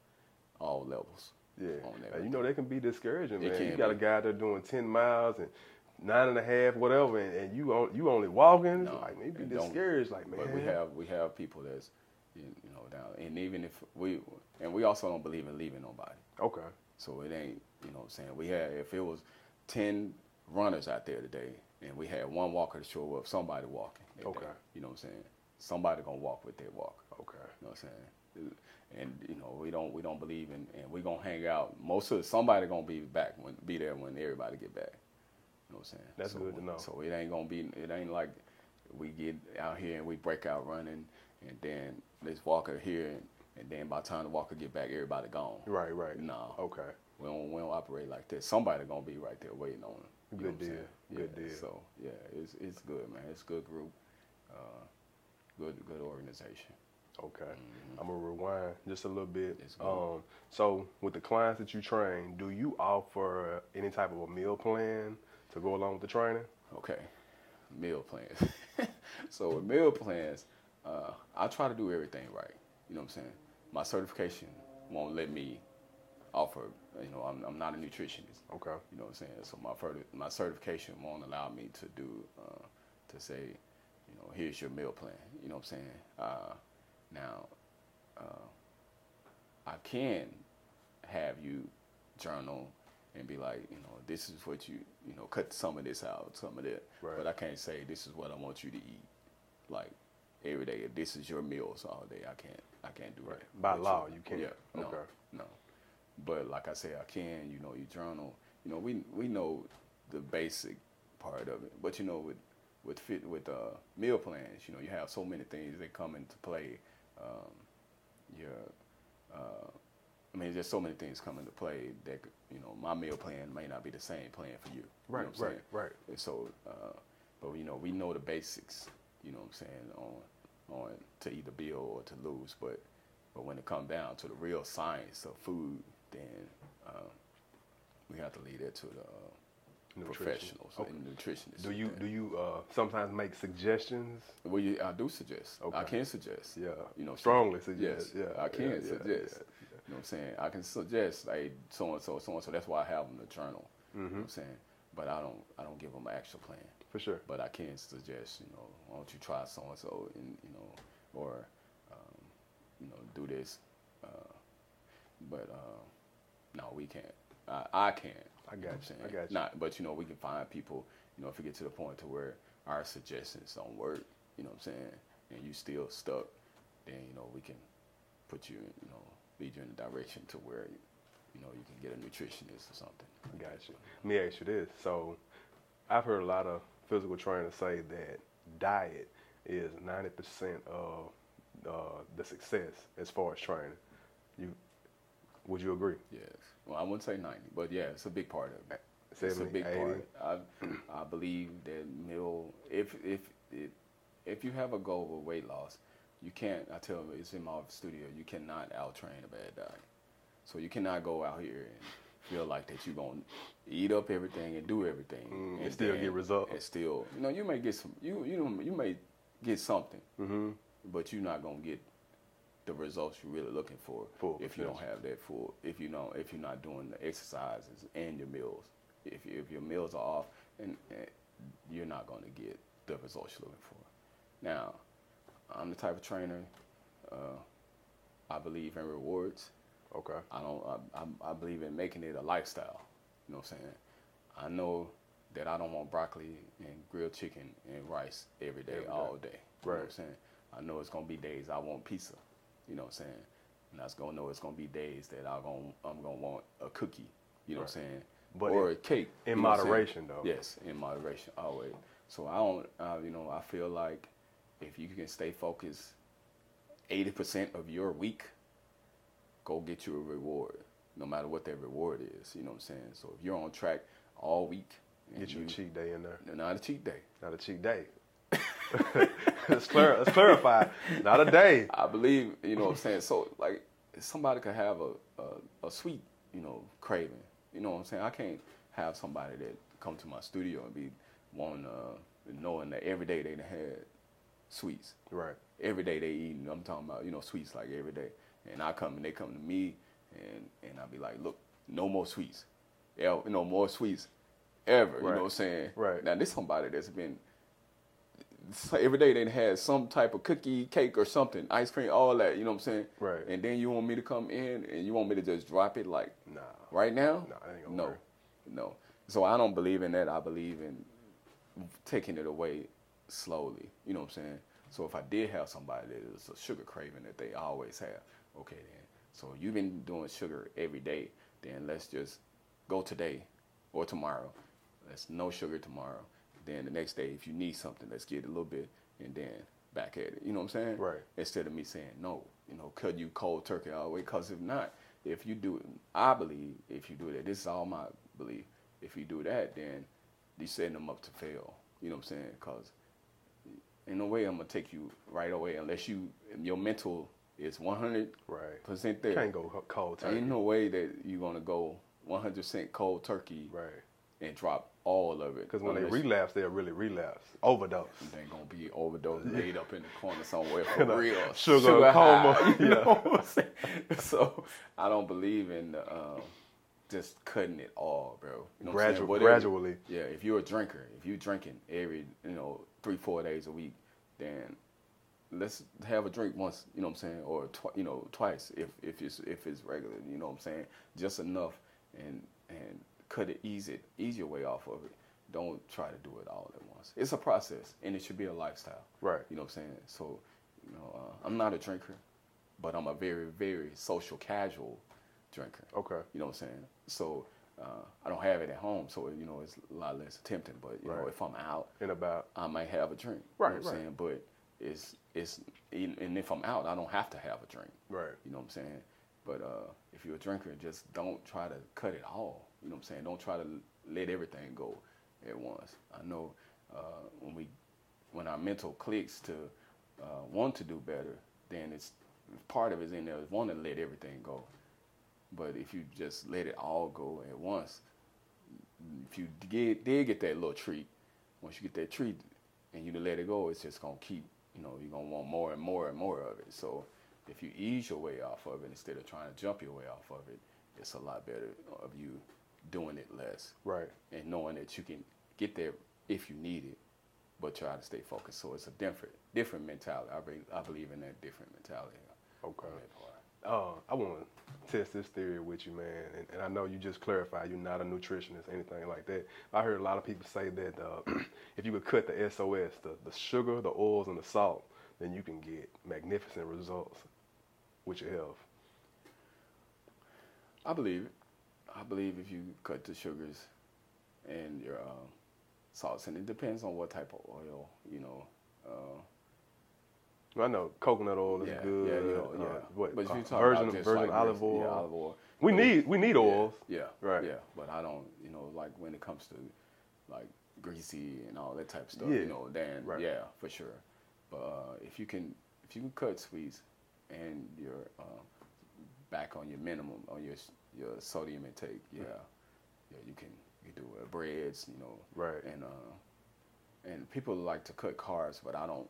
all levels. Yeah. on Uh, you know, they can be discouraging, It man. You got a guy there doing 10 miles and nine and a half, whatever, and, and you on, you only walking. No, like, maybe discouraged. Like, man. But we have we have people that's you you know down, and even if we and we also don't believe in leaving nobody. Okay. So it ain't, you know what I'm saying? We had, if it was 10 runners out there today and we had one walker to show up, somebody walking. Okay. day, you know what I'm saying? Somebody gonna walk with their walk. Okay. You know what I'm saying? And you know, we don't we don't believe in and we gonna hang out. Most of somebody gonna be back when be there when everybody get back. You know what I'm saying? That's so, good to know. So it ain't gonna be it ain't like we get out here and we break out running and then this walker here and, and then by the time the walker get back everybody gone. Right, right. No. Okay. We don't, we don't operate like that. Somebody gonna be right there waiting on them. You Good know what I'm deal. Good yeah, deal. So yeah, it's it's good, man. It's a good group, uh, good good organization. Okay. Mm-hmm. I'm gonna rewind just a little bit. Um, so with the clients that you train, do you offer any type of a meal plan to go along with the training? Okay, meal plans. so with meal plans, uh, I try to do everything right. You know what I'm saying? My certification won't let me offer. You know, I'm, I'm not a nutritionist. Okay. You know what I'm saying? So my further, my certification won't allow me to do uh, to say, you know, here's your meal plan. You know what I'm saying? Uh, now, uh, I can have you journal and be like, you know, this is what you, you know, cut some of this out, some of that. Right. But I can't say this is what I want you to eat, like every day. If this is your meals all day, I can't, I can't do Right. that. By But law, you can't. Yeah. No. Okay. No. But like I say, I can. You know, you journal. You know, we we know the basic part of it. But you know, with with fit with uh, meal plans, you know, you have so many things that come into play. Um, your, uh, I mean, there's so many things come into play that you know my meal plan may not be the same plan for you. Right, You know what I'm right, saying? right. And so, uh, but you know, we know the basics. You know what I'm saying on on to either build or to lose. But but when it comes down to the real science of food, then uh, we have to leave that to the uh, professionals Okay. and nutritionists. Do you do you uh, sometimes make suggestions? Well, you, I do suggest. Okay. I can suggest. Yeah. You know, Strongly Yes, suggest. Yeah, I can yeah, yeah, suggest. yeah, You know what I'm saying? I can suggest like so and so, so and so. That's why I have them in the journal. You know Mm-hmm. what I'm saying? But I don't, I don't give them an actual plan. For sure. But I can suggest, you know, why don't you try so and so, and you know, or um, you know, do this. Uh, but uh, no, we can't. I, I can't. I you know got you. saying? I got you. Not, but you know, we can find people. You know, if we get to the point to where our suggestions don't work, you know what I'm saying, and you still stuck, then you know we can put you, in, you know, lead you in the direction to where you know, you can get a nutritionist or something. I got you. Let me ask you this. So, I've heard a lot of physical trainers say that diet is 90% of uh, the success as far as training. You would you agree? Yes. Well, I wouldn't say 90, but yeah, it's a big part of it. It's a big 80? part. I, I believe that meal, if, if, if, if you have a goal of weight loss, you can't, I tell you, it's in my studio, you cannot out train a bad diet. So you cannot go out here and feel like that you're going to eat up everything and do everything. Mm, and still get results. And still, you know, you may get some, you, you, know, you may get something, Mm-hmm. but you're not going to get the results you're really looking for Full if you don't have that full if you know if you're not doing the exercises and your meals if, you, if your meals are off and, and you're not going to get the results you're looking for now i'm the type of trainer uh, i believe in rewards Okay. i don't I, I, I believe in making it a lifestyle you know what i'm saying i know that i don't want broccoli and grilled chicken and rice every day Every day. all day you know what i'm saying i know it's going to be days i want pizza you know what I'm saying? And I was gonna know it's gonna be days that I'm gonna I'm gonna want a cookie, you know what I'm saying? But or in- a cake. in you know what I'm saying? moderation, though. Yes, in moderation, always. So I don't, uh, you know, I feel like if you can stay focused, eighty percent of your week, go get you a reward, no matter what that reward is. You know what I'm saying? So if you're on track all week, Get you a cheat day in there. not a cheat day. Not a cheat day. let's, clar- let's clarify. Not a day. I believe, you know what I'm saying? So, like, somebody could have a, a, a sweet, you know, craving. You know what I'm saying? I can't have somebody that come to my studio and be wanting, uh, knowing that every day they had sweets. Right. Every day they eating, I'm talking about, you know, sweets like every day. And I come and they come to me and, and I be like, look, no more sweets. Yeah, no more sweets ever. You know what I'm saying? Right. Now, this somebody that's been every day they had some type of cookie, cake, or something, ice cream, all that. You know what I'm saying? Right. And then you want me to come in and you want me to just drop it like Nah. right now? Nah, that ain't gonna no, work. no. So I don't believe in that. I believe in taking it away slowly. You know what I'm saying? So if I did have somebody that is a sugar craving that they always have, okay then. So you've been doing sugar every day, then let's just go today or tomorrow. Let's no sugar tomorrow. Then the next day, if you need something, let's get a little bit and then back at it. You know what I'm saying? Right. Instead of me saying no, you know, cut you cold turkey all the way. Because if not, if you do it, I believe if you do that, this is all my belief. If you do that, then you're setting them up to fail. You know what I'm saying? Because in a way I'm gonna take you right away unless you your mental is 100 Right. percent there. Can't go cold turkey. Ain't no way that you're gonna go 100 percent cold turkey Right. and drop all of it. Because when they relapse, they'll really relapse. Overdose. They're gonna be overdose laid up in the corner somewhere for real. sugar coma. high, you Yeah. know what I'm saying? So I don't believe in um, just cutting it all, bro. You know what? Gradu- Whatever- gradually. Yeah, if you're a drinker, if you're drinking every, you know, three, four days a week, then let's have a drink once, you know what I'm saying, or twi- you know, twice if if it's if it's regular, you know what I'm saying, just enough, and and cut it, easy your way off of it. Don't try to do it all at once. It's a process, and it should be a lifestyle. Right. You know what I'm saying? So, you know, uh, I'm not a drinker, but I'm a very, very social, casual drinker. Okay. You know what I'm saying? So uh, I don't have it at home, so you know it's a lot less tempting. But you know, if I'm out, In about. I might have a drink. Right, You know what I'm right. saying? But it's it's and and if I'm out, I don't have to have a drink. Right. You know what I'm saying? But uh, if you're a drinker, just don't try to cut it all. You know what I'm saying? Don't try to let everything go at once. I know uh, when we when our mental clicks to uh, want to do better, then it's part of it's in there is want to let everything go. But if you just let it all go at once, if you get, did get that little treat, once you get that treat and you let it go, it's just gonna keep, you know, you're gonna want more and more and more of it. So if you ease your way off of it instead of trying to jump your way off of it, it's a lot better of you doing it less Right. and knowing that you can get there if you need it, but try to stay focused. So it's a different, different mentality. I, be, I believe in that different mentality. Okay. Uh, I want to test this theory with you, man. And, and I know you just clarified you're not a nutritionist, anything like that. I heard a lot of people say that uh, if you could cut the SOS, the, the sugar, the oils, and the salt, then you can get magnificent results with your health. I believe it. I believe if you cut the sugars and your um, salts, and it depends on what type of oil, you know. Uh, I know coconut oil is yeah, good. yeah, you know, uh, yeah. what, but if uh, you talk virgin about just virgin like olive oil. yeah, olive oil. We But- need we need yeah, oils. Yeah, Right. Yeah, but I don't, you know, like when it comes to like greasy and all that type of stuff, Yeah. you know, then Right. yeah, for sure. But uh, if you can, if you can cut sweets and you're uh, back on your minimum on your your sodium intake, yeah, yeah, you can you can do uh, breads, you know, Right. and uh, and people like to cut carbs, but I don't.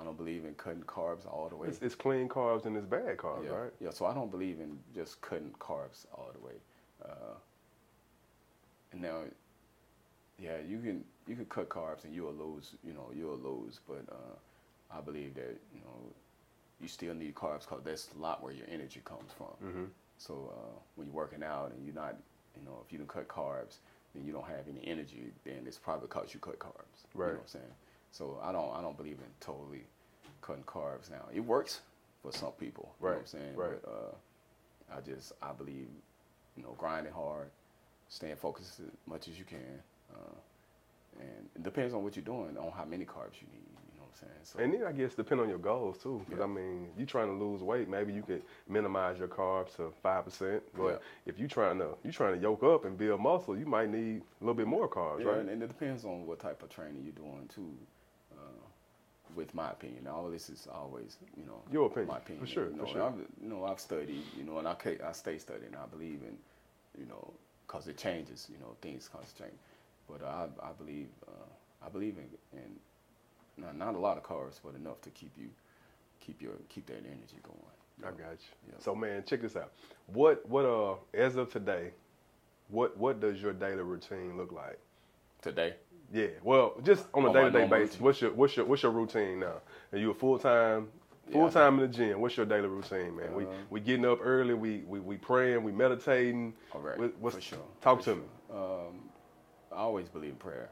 I don't believe in cutting carbs all the way. It's, it's clean carbs and it's bad carbs, Yeah, right? yeah. So I don't believe in just cutting carbs all the way. Uh, and now, yeah, you can you can cut carbs and you'll lose. You know, you'll lose. But uh, I believe that you know you still need carbs because that's a lot where your energy comes from. Mm-hmm. So uh, when you're working out and you're not, you know, if you don't cut carbs, then you don't have any energy. Then it's probably because you cut carbs. Right. You know what I'm saying? So I don't I don't believe in totally cutting carbs now. It works for some people. You know what I'm Right, saying? right. But uh, I just I believe, you know, grinding hard, staying focused as much as you can. Uh, and it depends on what you're doing, on how many carbs you need. You know what I'm saying? So And then I guess depend on your goals too. Because Yeah. I mean, you trying to lose weight, maybe you could minimize your carbs to five percent. But Yeah. if you trying to you trying to yoke up and build muscle, you might need a little bit more carbs, Yeah, right? and, and it depends on what type of training you're doing too. With my opinion, all this is always, you know, Your opinion, my for opinion. sure, You for sure. I've, you know, I've studied, you know, and I I stay studying. I believe in, you know, because it changes, you know, things constantly change. But I I believe uh, I believe in in not, not a lot of carbs, but enough to keep you keep your keep that energy going. you I got you. Yeah. So man, check this out. What what uh as of today, what what does your daily routine look like? Today, Yeah, well, just on a day to day basis. routine. What's your what's your what's your routine now? Are you a full time full time in the gym? What's your daily routine, man? we Uh, we getting up early. We we, we praying. We meditating. all right, What- what's- for sure. talk for to sure. me. Um, I always believe in prayer.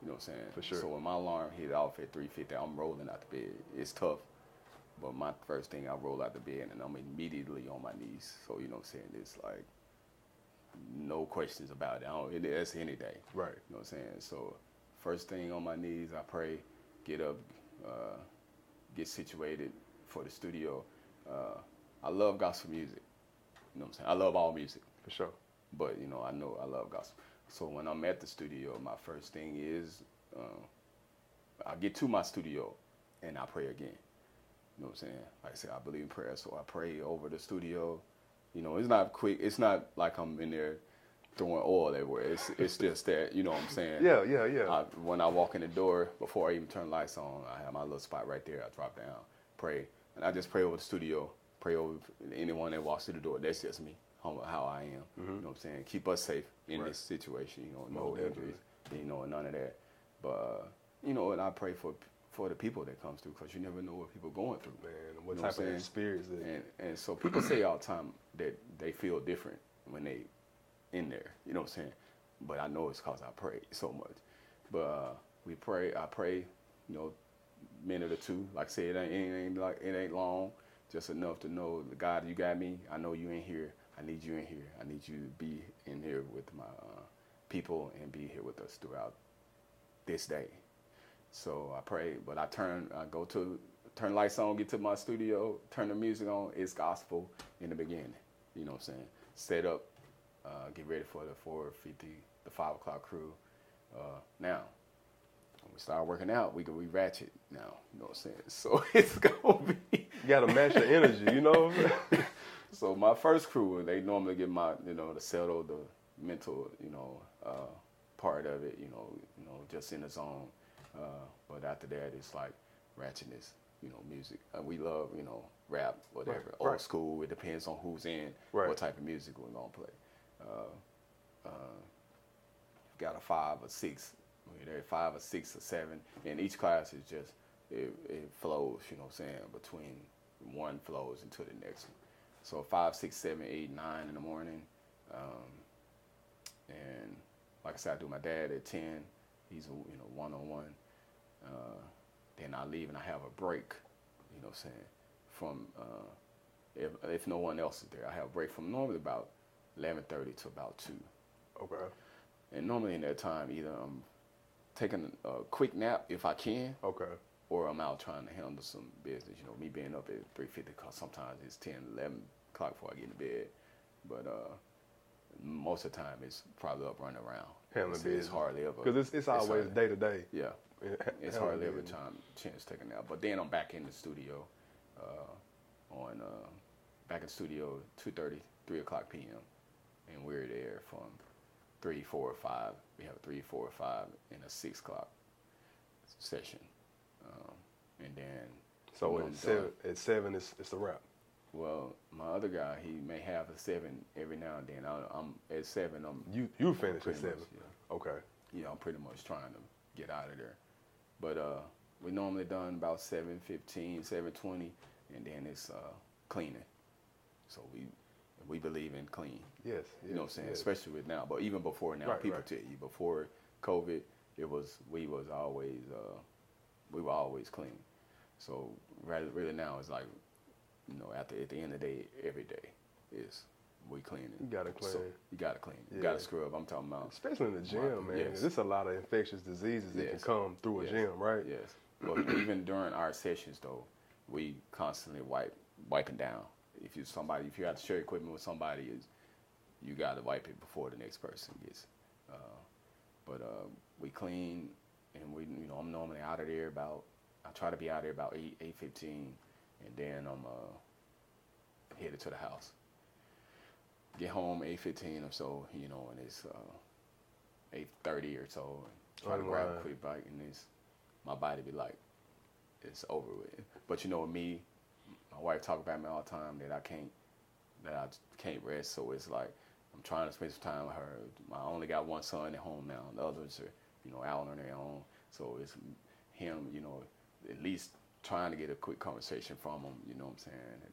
You know what I'm saying? For sure. So when my alarm hit off at 3:50, I'm rolling out the bed. It's tough, but my first thing I roll out the bed and I'm immediately on my knees. So you know what I'm saying? It's like no questions about it. I don't, it that's any day. Right. You know what I'm saying? So first thing on my knees, I pray, get up, uh, get situated for the studio. Uh, I love gospel music. You know what I'm saying? I love all music For sure. but you know I know I love gospel. So when I'm at the studio, my first thing is uh, I get to my studio and I pray again. You know what I'm saying? Like I said, I believe in prayer, so I pray over the studio. You know, it's not quick. It's not like I'm in there throwing oil everywhere. It's it's just that you know what I'm saying. Yeah, yeah, yeah. I, when I walk in the door, before I even turn lights on, I have my little spot right there. I drop down, pray, and I just pray over the studio, pray over anyone that walks through the door. That's just me, how, how I am. You know what I'm saying? Keep us safe in Mm-hmm. Right. this situation. You know, no injuries, you know, none of that. But uh, you know, and I pray for for the people that comes through because you never know what people going through. man, what You know type what of experience is And and so people say all the time that they feel different when they in there. You know what I'm saying? But I know it's cause I pray so much. But uh, we pray. I pray. You know, minute or two. Like I said, it ain't, it ain't like it ain't long. Just enough to know, the God, you got me. I know you in here. I need you in here. I need you to be in here with my uh, people and be here with us throughout this day. So I pray, but I turn, I go to turn lights on, get to my studio, turn the music on. It's gospel in the beginning. You know what I'm saying? Set up, uh, get ready for the 4:50, the five o'clock crew. Uh, now, when we start working out, we we ratchet now. You know what I'm saying? So it's gonna be. you got to match the energy, you know. So my first crew, they normally get my, you know, the settle the mental, you know, uh, part of it, you know, you know, just in the zone. Uh, but after that, it's like ratchetness, you know, music. Uh, we love, you know, rap, whatever, Right, old right. school. It depends on who's in, Right. what type of music we're gonna play. Uh, uh, got a five or six, there five or six or seven, and each class is just it, it flows, you know what I'm saying, between one flows into the next one. So five, six, seven, eight, nine in the morning. Um, and like I said, I do my dad at ten. He's a you know one on one. Then I leave and I have a break. You know what I'm saying? From uh, if if no one else is there, I have a break from normally about 11:30 to about two. Okay. And normally in that time, either I'm taking a quick nap if I can, Okay. or I'm out trying to handle some business. You know, me being up at 3:50 because sometimes it's 10, 11 o'clock before I get in bed. But uh, most of the time, it's probably up running around. Handling it's, business. It's hardly ever. Because it's, it's always day to day. Yeah, it's hardly ever time chance taking take a nap. But then I'm back in the studio uh, on uh, back in the studio 2:30, 3 o'clock p.m. and we're there from three, four, or five. We have a three, four, or five, and a six o'clock session, um, and then So at seven, at seven, it's, it's a wrap. well, my other guy, he may have a seven every now and then. I, I'm at seven. I'm You you finish at seven. much, yeah. Okay. know, I'm pretty much trying to get out of there. But uh, we normally done about 7:15, 7:20, and then it's uh, cleaning. So we we believe in clean. Yes. You know what I'm saying? yes. Especially with now, but even before now, Right, people right. tell you before COVID, it was we was always uh, we were always clean. So rather really now it's like you know after at the end of the day every day is we cleaning. You gotta So clean. you gotta clean. You gotta scrub. I'm talking about Especially in the gym, man. Yes. There's a lot of infectious diseases that can come through a Yes. gym, right? Yes. But even during our sessions, though, we constantly wipe wiping down. If you somebody, if you have to share equipment with somebody, is you got to wipe it before the next person gets. Uh, but uh, we clean, and we, you know, I'm normally out of there about. I try to be out of there about eight eight fifteen, and then I'm uh, headed to the house. Get home eight fifteen or so, you know, and it's uh, eight thirty or so. And try to grab a quick bite, and it's my body be like, it's over with. But you know me, my wife talk about me all the time that I can't, that I can't rest. So it's like I'm trying to spend some time with her. I only got one son at home now. The others are, you know, out on their own. So it's him, you know, at least trying to get a quick conversation from him. You know what I'm saying? And,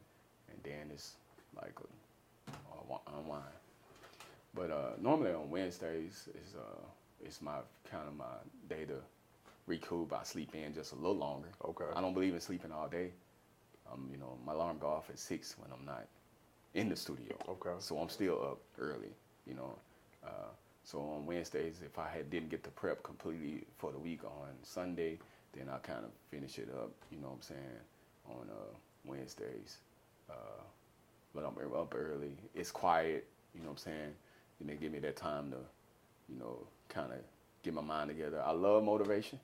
and then it's like a, unwind. But uh, normally on Wednesdays is uh, it's my kind of my day to recoup. I sleep in just a little longer. Okay. I don't believe in sleeping all day. Um, you know, my alarm go off at six when I'm not in the studio. Okay. So I'm still up early. You know, uh, so on Wednesdays, if I had didn't get the prep completely for the week on Sunday, then I kind of finish it up. You know what I'm saying on uh, Wednesdays. Uh, but I'm up early. It's quiet. You know what I'm saying. And they give me that time to, you know, kind of get my mind together. I love motivation.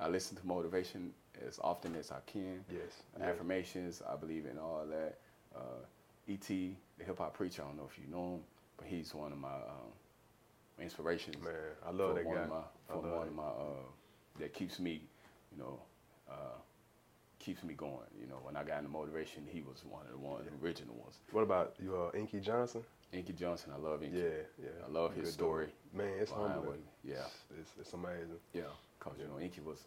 I listen to motivation as often as I can. Yes. Affirmations, I believe in all that. Uh, E.T., the hip hop preacher, I don't know if you know him, but he's one of my um, inspirations. Man, I love that one guy. Of my, for one of my, uh, that keeps me, you know, uh, keeps me going. You know, when I got into motivation, he was one of the ones, the original ones. What about you, uh, Inky Johnson? Inky Johnson, I love Inky. Yeah, yeah. I love his story. dude. Man, it's humbling. yeah. It's, it's, it's amazing. Yeah, cause you know Inky was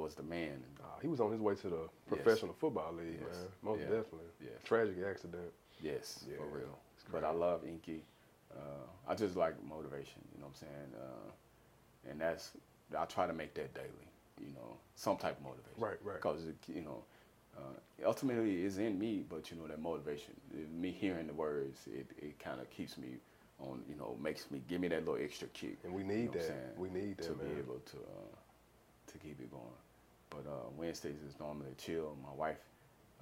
was the man. Uh, he was on his way to the professional football league, Yes. man. Most Yeah. definitely. Yes. Tragic accident. Yes, Yeah, for real. But I love Inky. Uh, I just like motivation. You know what I'm saying? Uh, and that's I try to make that daily. You know, some type of motivation. Right, right. Because you know, uh, ultimately it's in me. But you know that motivation, me hearing the words, it, it kind of keeps me on. You know, makes me give me that little extra kick. And we you need know that. We need that, to man. be able to uh, to keep it going. But uh, Wednesdays is normally chill. My wife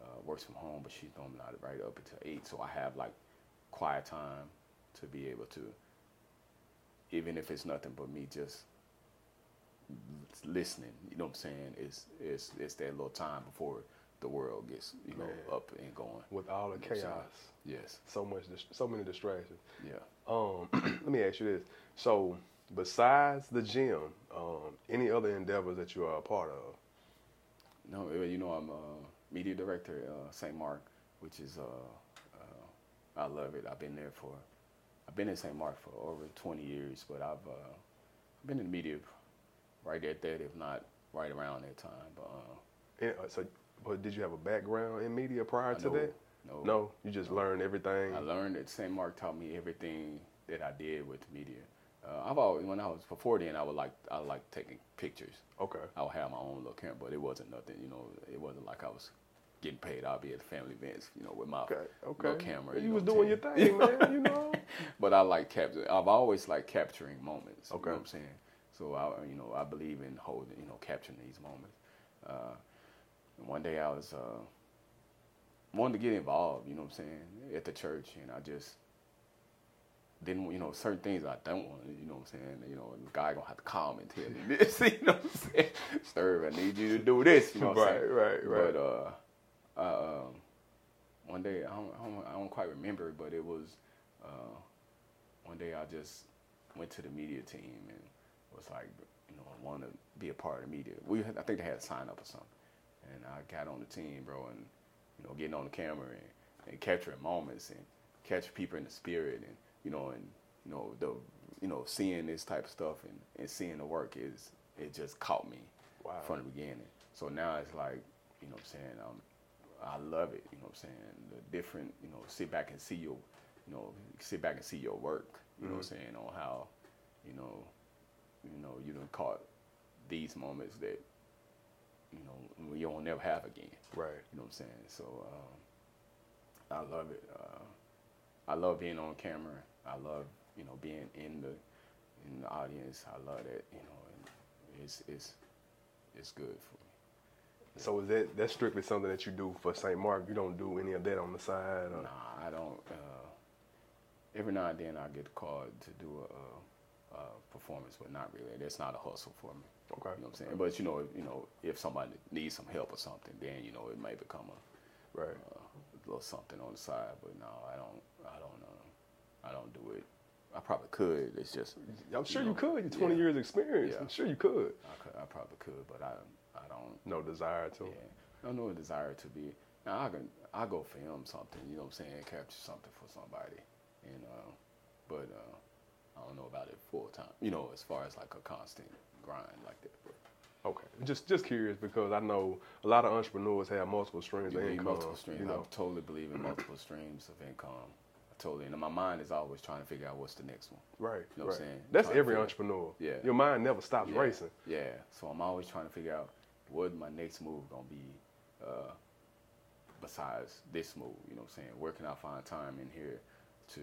uh, works from home, but she's normally not right up until eight, so I have like quiet time to be able to, even if it's nothing but me just listening. You know what I'm saying? It's it's it's that little time before the world gets you know Man. up and going. With all the You know what I'm saying? chaos. Yes. So much, so many distractions. Yeah. Um, let me ask you this. So, besides the gym, um, any other endeavors that you are a part of? No, uh, you know I'm uh, media director at uh, St. Mark, which is uh, uh, I love it. I've been there for I've been in St. Mark for over 20 years, but I've uh, been in the media right at that, if not right around that time. But uh, And, uh, so, but did you have a background in media prior to that? no, No, you just learned everything. I learned that St. Mark taught me everything that I did with media. Uh, I've always when I was before then I would like I like taking pictures. Okay. I would have my own little camera, but it wasn't nothing. You know, it wasn't like I was getting paid, I'll be at family events, you know, with my Okay, little camera. You, know was doing your thing, man. You know. but I like capturing. I've always liked capturing moments. Okay. You know what I'm saying? So I, you know, I believe in holding, you know, capturing these moments. Uh, and one day I was uh, wanted to get involved. You know what I'm saying? At the church, and I just didn't, you know, certain things I don't want. You know what I'm saying? You know, the guy gonna have to call and tell me this. You know what I'm saying? Stirb, I need you to do this. You know what I'm right, saying? right, right. right. But uh, I, um, one day I don't, I don't, I don't quite remember, but it was uh, one day I just went to the media team and was like, you know, I want to be a part of the media. We, had, I think they had a sign up or something, and I got on the team, bro, and you know, getting on the camera and, and capturing moments and catch people in the spirit, and you know, and you know, the, you know, seeing this type of stuff and, and seeing the work is it just caught me Wow. from the beginning. So now it's like, you know what I'm saying, um, I love it, you know what I'm saying, the different, you know, sit back and see your, you know, sit back and see your work, you know what I'm saying, on how, you know, you know, you done caught these moments that, you know, you won't never have again. Right. You know what I'm saying? So um, I love it. Uh, I love being on camera. I love you know being in the in the audience. I love that you know, and it's it's it's good for me. So is that that's strictly something that you do for St. Mark? You don't do any of that on the side? Or? Nah, I don't. Uh, every now and then I get called to do a, a, a performance, but not really. That's not a hustle for me. Okay. You know what I'm saying? But you know, if, you know, if somebody needs some help or something, then you know it may become a Right. uh, a little something on the side. But no, I don't. I don't. I don't do it. I probably could. It's just. I'm sure you, know, could. You're 20 yeah. years experience. Yeah. I'm sure you could. I, could, I probably could, but I. I don't. No desire to. Yeah. I don't know a desire to be. Now I can. I go film something. You know what I'm saying? Capture something for somebody, and uh, but uh, I don't know about it full time. You know, as far as like a constant grind like that. But Okay. Just just curious because I know a lot of entrepreneurs have multiple streams you of income. multiple streams. You know. I totally believe in multiple streams of income. Totally. And my mind is always trying to figure out what's the next one. Right. You know what. I'm saying? That's Trying every entrepreneur. Yeah. Your mind never stops yeah. racing. Yeah. So I'm always trying to figure out what my next move gonna be. Uh, besides this move, you know what I'm saying? Where can I find time in here to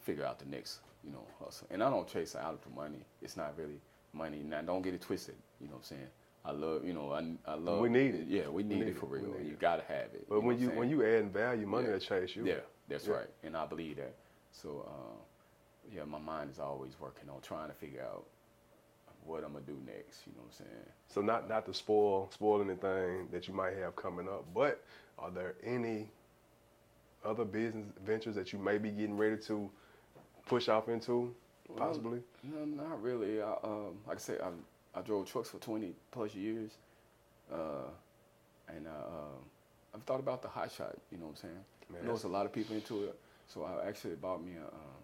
figure out the next, you know, hustle? And I don't chase out for money. It's not really money. Now, don't get it twisted. You know what I'm saying? I love, you know, I, I love. We need it. Yeah, we need, need it for real. need You gotta have it. But know when you when you add value, money Yeah. will chase you. Yeah, that's Yeah. right, and I believe that. So, uh, yeah, my mind is always working on trying to figure out what I'm gonna do next. You know what I'm saying? So not not to spoil spoil anything that you might have coming up, but are there any other business ventures that you may be getting ready to push off into, Well, possibly? No, not really. I, um, like I said, I, I drove trucks for 20 plus years, uh, and uh, um, I've thought about the hot shot. You know what I'm saying? Man, I know it's a lot of people into it, so I actually bought me a. Um,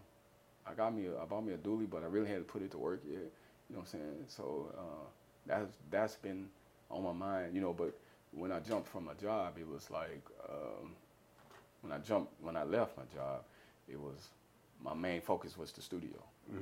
I got me a, I bought me a dually, but I really had to put it to work yet. You know what I'm saying? So uh, that's that's been on my mind. You know, but when I jumped from my job, it was like um, when I jumped when I left my job, it was my main focus was the studio.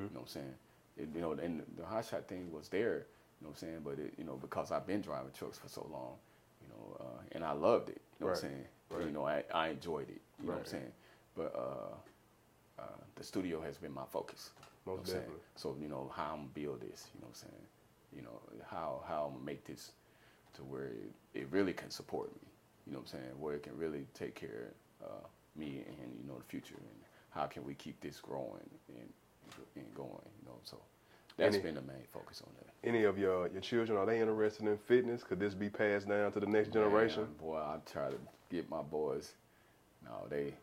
You know what I'm saying? It, you know, and the hot shot thing was there. You know what I'm saying? But it, you know, because I've been driving trucks for so long, you know, uh, and I loved it. You know what I'm saying? Right. You know, I, I enjoyed it. You know what I'm saying? But uh, uh, the studio has been my focus. you know what I'm saying? definitely. So you know how I'm build this. You know what I'm saying? You know how how I'm gonna make this to where it, it really can support me. You know what I'm saying? Where it can really take care of uh, me and you know the future and how can we keep this growing and and going. You know, so that's Any- been the main focus on that. Any of your your children are they interested in fitness? Could this be passed down to the next generation? Man, boy, I try to get my boys. No, they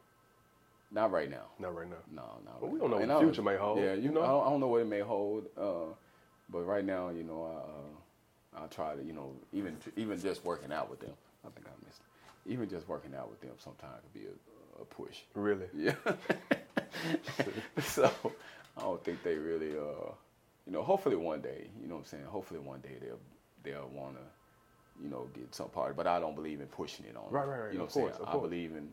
not right now. Not right now. No, no. Well, we don't know what the future may hold, Yeah, you, know, I don't, I don't know what it may hold. Uh, but right now, you know, I, uh, I try to, you know, even even just working out with them. I think I missed. It. Even just working out with them sometimes could be a, a push. Really? Yeah. so I don't think they really, uh, you know. Hopefully one day, you know what I'm saying. Hopefully one day they'll they'll want to, you know, get some part. But I don't believe in pushing it on. them. Right, right, right. You know Of what I'm course, saying. I course. believe in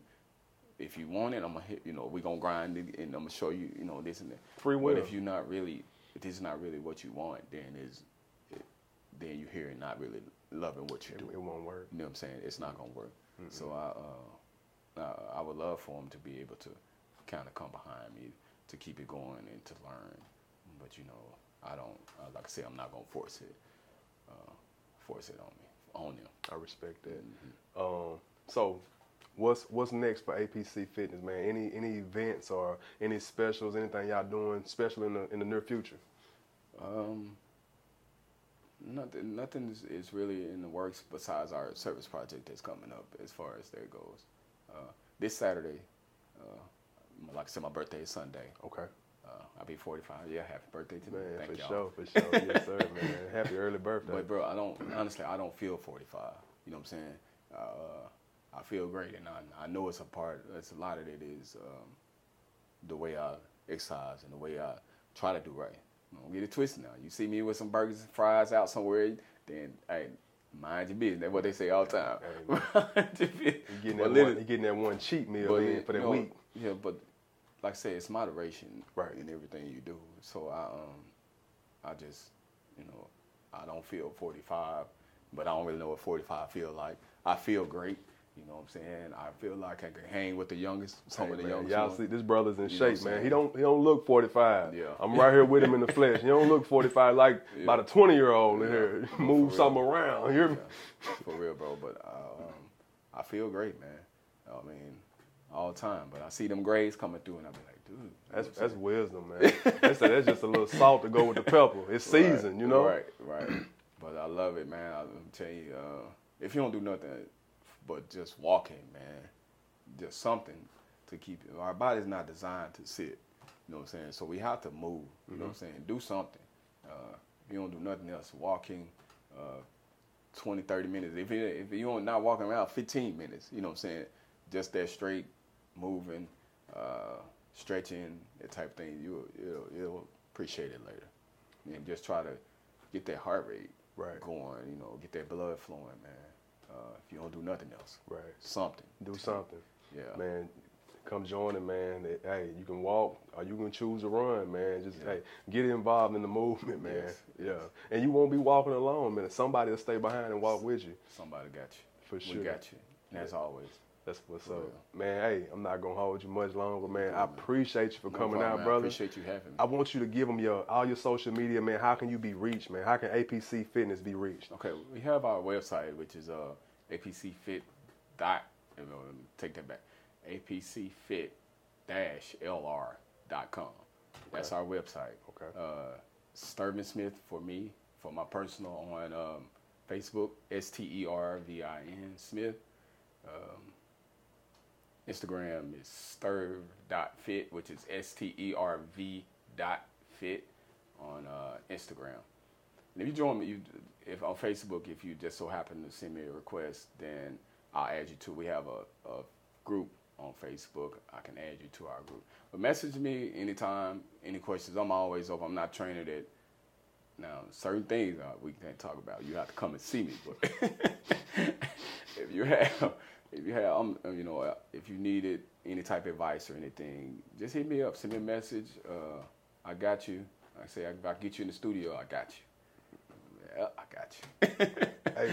if you want it, I'm gonna hit. You know, we gonna grind it, and I'm gonna show you, you know, this and that. Free will. But if you're not really, if this is not really what you want, then is, it, then you hear and not really loving what you It, do. it won't work. You know what I'm saying? It's not gonna work. So I, uh, uh, I would love for him to be able to kind of come behind me to keep it going and to learn. But you know, I don't. Uh, like I said, I'm not gonna force it, uh, force it on me, on him. I respect that. Um, so, what's what's next for APC Fitness, man? Any any events or any specials? Anything y'all doing special in the in the near future? Um, nothing, nothing is, is really in the works besides our service project that's coming up as far as that goes. Uh, this Saturday, uh, like I said, my birthday is Sunday. Okay. Uh, I'll be 45. Yeah, happy birthday to me. Man, Thank for y'all. sure, for sure. yes, sir, man. Happy early birthday. But bro, I don't honestly. I don't feel 45. You know what I'm saying? Uh, I feel great, and I, I know it's a part. It's a lot of it is um, the way I exercise and the way I try to do right. Don't get it twisted now. You see me with some burgers and fries out somewhere, then hey, mind your business. That's what they say all the time. Mind your business. you getting that one, you getting that one cheat meal but in for that you know, week. Yeah, but like I said, it's moderation Right. in everything you do. So I um I just you know I don't feel 45, but I don't really know what 45 feel like. I feel great. You know what I'm saying? I feel like I can hang with the youngest, some Hey, of the man, youngest. y'all ones. see this brother's in You shape, man. He don't he don't look 45. Yeah. I'm right here with him in the flesh. He don't look 45 like Yeah. about a 20 year old in here. Move something around. You hear me? Yeah, for real, bro. But uh, um, I feel great, man. I mean, all the time. But I see them grades coming through, and I be like, dude. That's that's wisdom, man. that's, that's just a little salt to go with the pepper. It's seasoned, Right, you know. Right, right. but I love it, man. I'm telling you, uh, if you don't do nothing but just walking, man, just something to keep it. Our body's not designed to sit. You know what I'm saying? So we have to move. You know what I'm saying? Do something. Uh, if you don't do nothing else, walking. Uh, 20, 30 minutes. If you if you don't not walking around 15 minutes, you know what I'm saying? Just that straight moving, uh, stretching, that type of thing, you you'll, you'll appreciate it later. And just try to get that heart rate Right. going, you know, get that blood flowing, man. Uh, if you don't do nothing else, Right. something. Do something. Yeah. Man, come join it, man. Hey, you can walk or you can choose to run, man. Just Yeah. hey, get involved in the movement, man. Yes, Yeah. yes. And you won't be walking alone, man. Somebody will stay behind and walk with you. Somebody got you. For sure. We got you. And as always. That's what's up. Man, hey, I'm not gonna hold you much longer, man. I appreciate you for No coming problem, out, man. I brother. appreciate you having me. I want you to give them your all your social media, man. How can you be reached, man? How can APC Fitness be reached? Okay, we have our website, which is uh, apcfit dot. you know, let me take that back. apcfit dash lr dot com. That's our website. Okay. Uh, Stervin Smith for me, for my personal on um, Facebook, S T E R V I N Smith. Um, Instagram is sturv.fit, which is S T E R V dot fit on uh, Instagram. And if you join me, you, if on Facebook, if you just so happen to send me a request, then I'll add you to. We have a, a group on Facebook. I can add you to our group. But message me anytime, any questions. I'm always open. I'm not trained at now certain things uh, we can't talk about. You have to come and see me. But if you have, if you have, um, you know, uh, if you needed any type of advice or anything, just hit me up. Send me a message. Uh, I got you. I say if I get you in the studio, I got you. Yeah, I got you. hey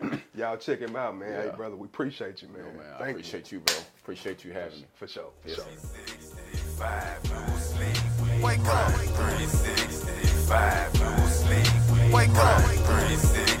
man, y'all check him out, man. Hey brother, we appreciate you, man. Yo, man, I appreciate you. bro. Appreciate you having you me. for sure. For Yes. sure. Wake up. 365. Wake up. 365.